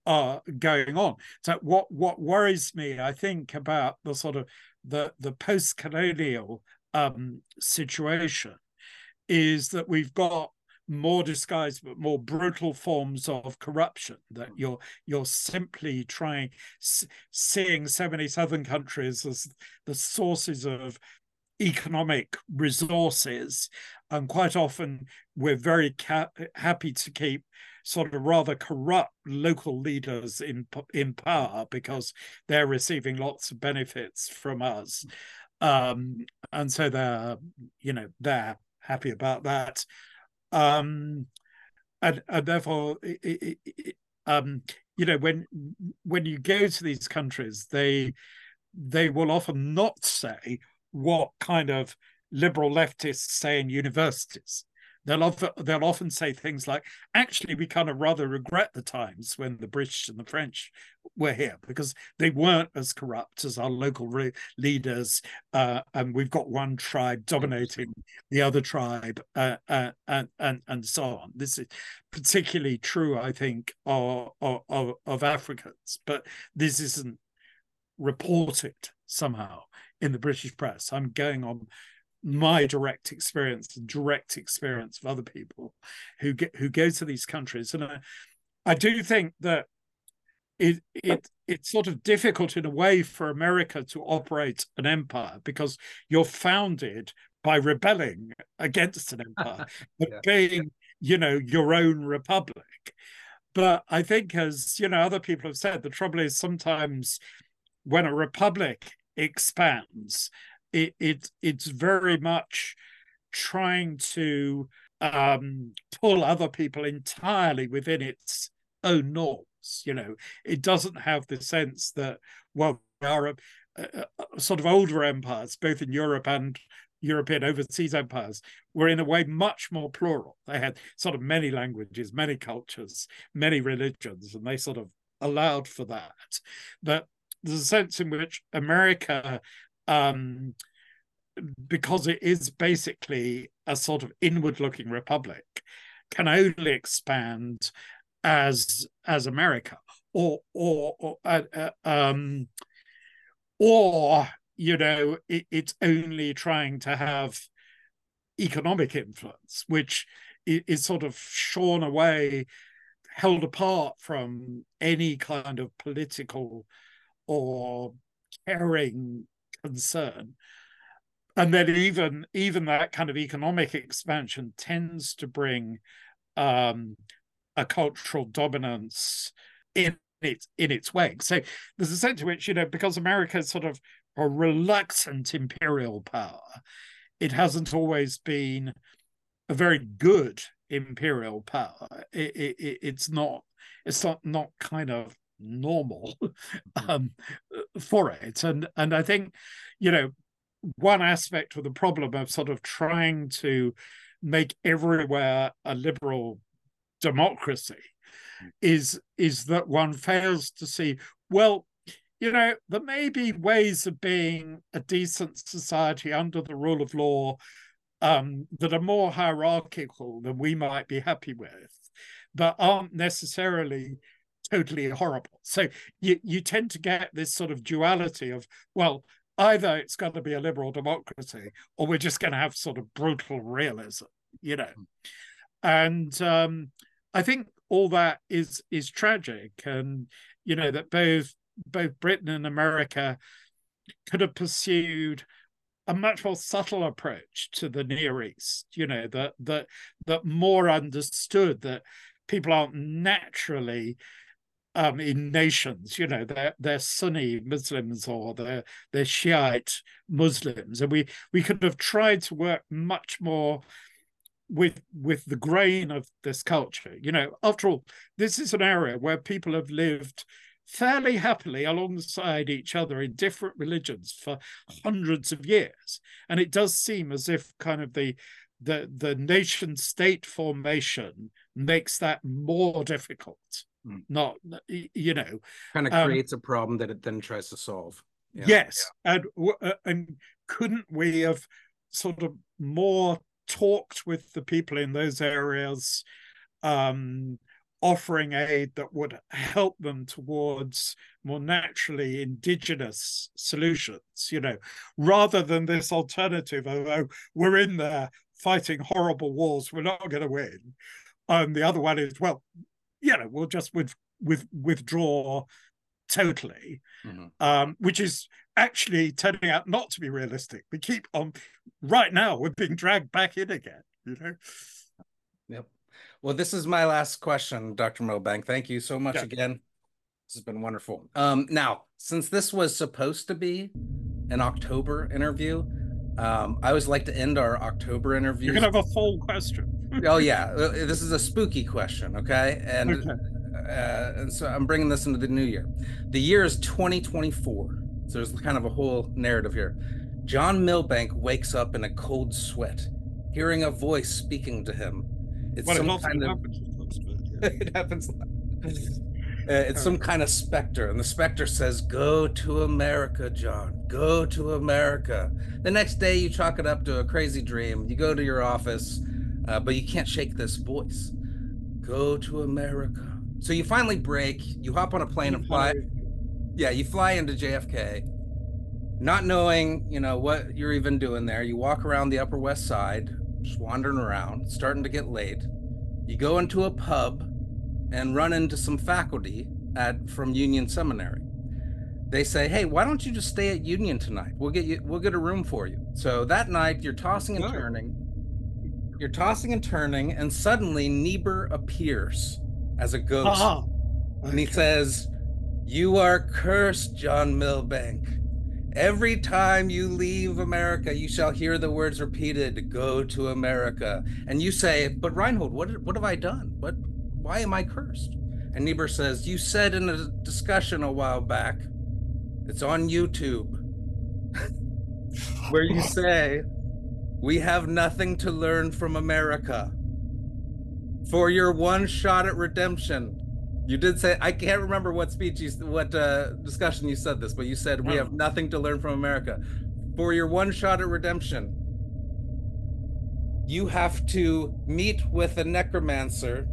uh, going on. So what what worries me, I think, about the sort of the the post-colonial um, situation is that we've got more disguised but more brutal forms of corruption that you're you're simply trying seeing so many southern countries as the sources of economic resources and quite often we're very ca- happy to keep sort of rather corrupt local leaders in in power because they're receiving lots of benefits from us, um, and so they're you know they're happy about that, um, and and therefore. It, it, um, you know when when you go to these countries they they will often not say what kind of liberal leftists say in universities they'll often they'll often say things like, "Actually, we kind of rather regret the times when the British and the French were here because they weren't as corrupt as our local re- leaders, uh, and we've got one tribe dominating the other tribe, uh, uh, and and and so on." This is particularly true, I think, of, of, of Africans, but this isn't reported somehow in the British press. I'm going on my direct experience, direct experience of other people who get who go to these countries, and I, I do think that it it it's sort of difficult in a way for America to operate an empire because you're founded by rebelling against an empire, but yeah. being you know your own republic. But I think, as you know, other people have said, the trouble is sometimes when a republic expands it, it it's very much trying to um, pull other people entirely within its own norms. You know, it doesn't have the sense that well, we are a, a, a sort of older empires, both in Europe and European overseas empires were in a way much more plural. They had sort of many languages, many cultures, many religions, and they sort of allowed for that. But there's a sense in which America um, because it is basically a sort of inward looking republic, can only expand as as America. Or or, or uh, uh, um, or you know it, it's only trying to have economic influence, which is sort of shorn away, held apart from any kind of political or caring concern and then even even that kind of economic expansion tends to bring um, a cultural dominance in its in its wake. So there's a sense to which you know because America sort of a reluctant imperial power. It hasn't always been a very good imperial power. It, it, it's not it's not not kind of normal um, for it, and and I think you know one aspect of the problem of sort of trying to make everywhere a liberal democracy is is that one fails to see well you know there may be ways of being a decent society under the rule of law um, that are more hierarchical than we might be happy with but aren't necessarily totally horrible. So you you tend to get this sort of duality of well either it's got to be a liberal democracy or we're just going to have sort of brutal realism you know? And um, i think all that is is tragic. And you know that both both britain and america could have pursued a much more subtle approach to the near east you know that that that more understood that people aren't naturally um, in nations, you know, they're they're Sunni Muslims or they're they're Shiite Muslims, and we we could have tried to work much more with with the grain of this culture. You know, after all, this is an area where people have lived fairly happily alongside each other in different religions for hundreds of years, and it does seem as if kind of the the the nation state formation makes that more difficult Mm. not you know Kind of Um, creates a problem that it then tries to solve. Yeah. yes and uh, and couldn't we have sort of more talked with the people in those areas um offering aid that would help them towards more naturally indigenous solutions you know rather than this alternative of oh we're in there fighting horrible wars we're not going to win and the other one is well you know we'll just with with withdraw totally Mhm. um, which is actually turning out not to be realistic. We keep on right now, we're being dragged back in again, you know. Yep. Well, this is my last question, Dr. Milbank. Thank you so much Yeah. again. This has been wonderful. Um, now, since this was supposed to be an October interview, um, I always like to end our October interview. You're gonna have a full question. Oh yeah, uh, this is a spooky question, okay? And Okay. uh, and so I'm bringing this into the new year. The year is 2024, so there's kind of a whole narrative here. John Milbank wakes up in a cold sweat, hearing a voice speaking to him. It's Well, some often kind of happens with us, but, yeah. it happens. Uh, it's some kind of specter, and the specter says, "Go to America, John. Go to America." The next day, you chalk it up to a crazy dream. You go to your office, uh, but you can't shake this voice. Go to America. So you finally break. You hop on a plane and fly. Yeah, you fly into JFK, not knowing, you know, what you're even doing there. You walk around the Upper West Side, just wandering around, starting to get late. You go into a pub and run into some faculty at from Union Seminary. They say, "Hey, why don't you just stay at Union tonight? We'll get you. We'll get a room for you." So that night, you're tossing and turning. You're tossing and turning, and suddenly Niebuhr appears as a ghost. Ah, And he says, You are cursed, John Milbank. Every time you leave America, you shall hear the words repeated, Go to America. And you say, But Reinhold, what, what have I done? What why am I cursed? And Niebuhr says, You said in a discussion a while back, it's on YouTube, where you say, We have nothing to learn from America. For your one shot at redemption, you did say I can't remember what speech you what uh, discussion you said this, but you said we Oh. have nothing to learn from America. For your one shot at redemption, you have to meet with a necromancer,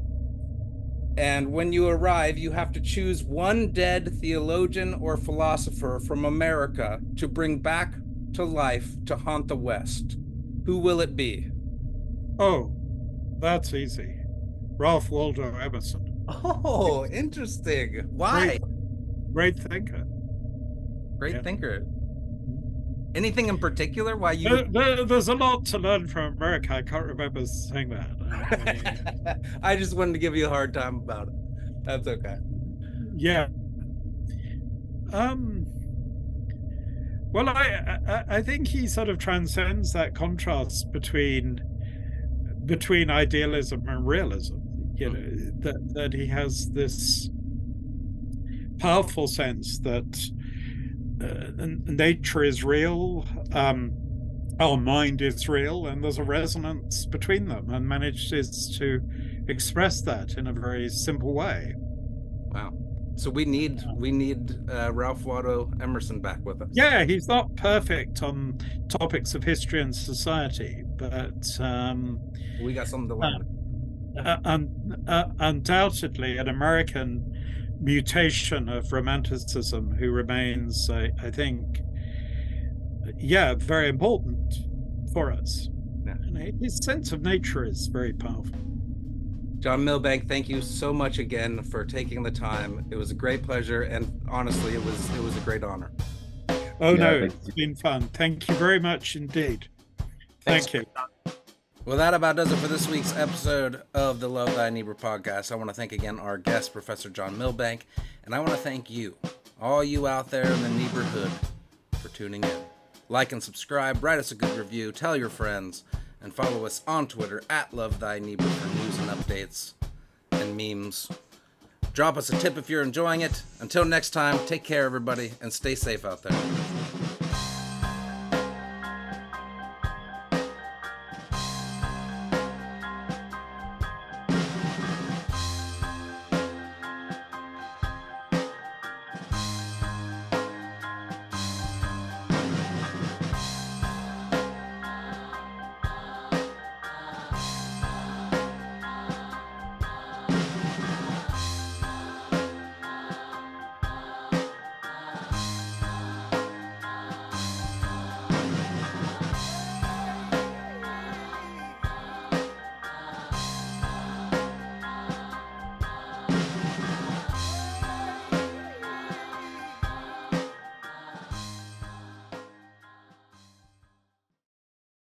and when you arrive, you have to choose one dead theologian or philosopher from America to bring back to life to haunt the West. Who will it be? oh, that's easy. Ralph Waldo Emerson, Oh, interesting. Why? great thinker. Great Yeah. thinker. Anything in particular? Why you? There, there- there's a lot to learn from America. I can't remember saying that. I just wanted to give you a hard time about it. That's okay. yeah. Um. Well, I, I I think he sort of transcends that contrast between between idealism and realism. You know that that he has this powerful sense that uh, nature is real, um, our mind is real, and there's a resonance between them, and manages to express that in a very simple way. Wow. So we need we need uh, Ralph Waldo Emerson back with us. Yeah, he's not perfect on topics of history and society, but um, we got something to learn. Uh, un- uh, undoubtedly, an American mutation of romanticism who remains, I, I think, yeah, very important for us. Yeah. His sense of nature is very powerful. John Milbank, thank you so much again for taking the time. It was a great pleasure, and honestly, it was it was a great honor. Oh yeah, no, it's you. been fun. Thank you very much indeed. Thanks. Thank you. Well, that about does it for this week's episode of the Love Thy Neighbor podcast. I want to thank again our guest, Professor John Milbank, and I want to thank you, all you out there in the neighborhood, for tuning in. Like and subscribe, write us a good review, tell your friends and follow us on Twitter at Love Thy Neighbor for news and updates and memes. Drop us a tip if you're enjoying it. Until next time, take care, everybody, and stay safe out there.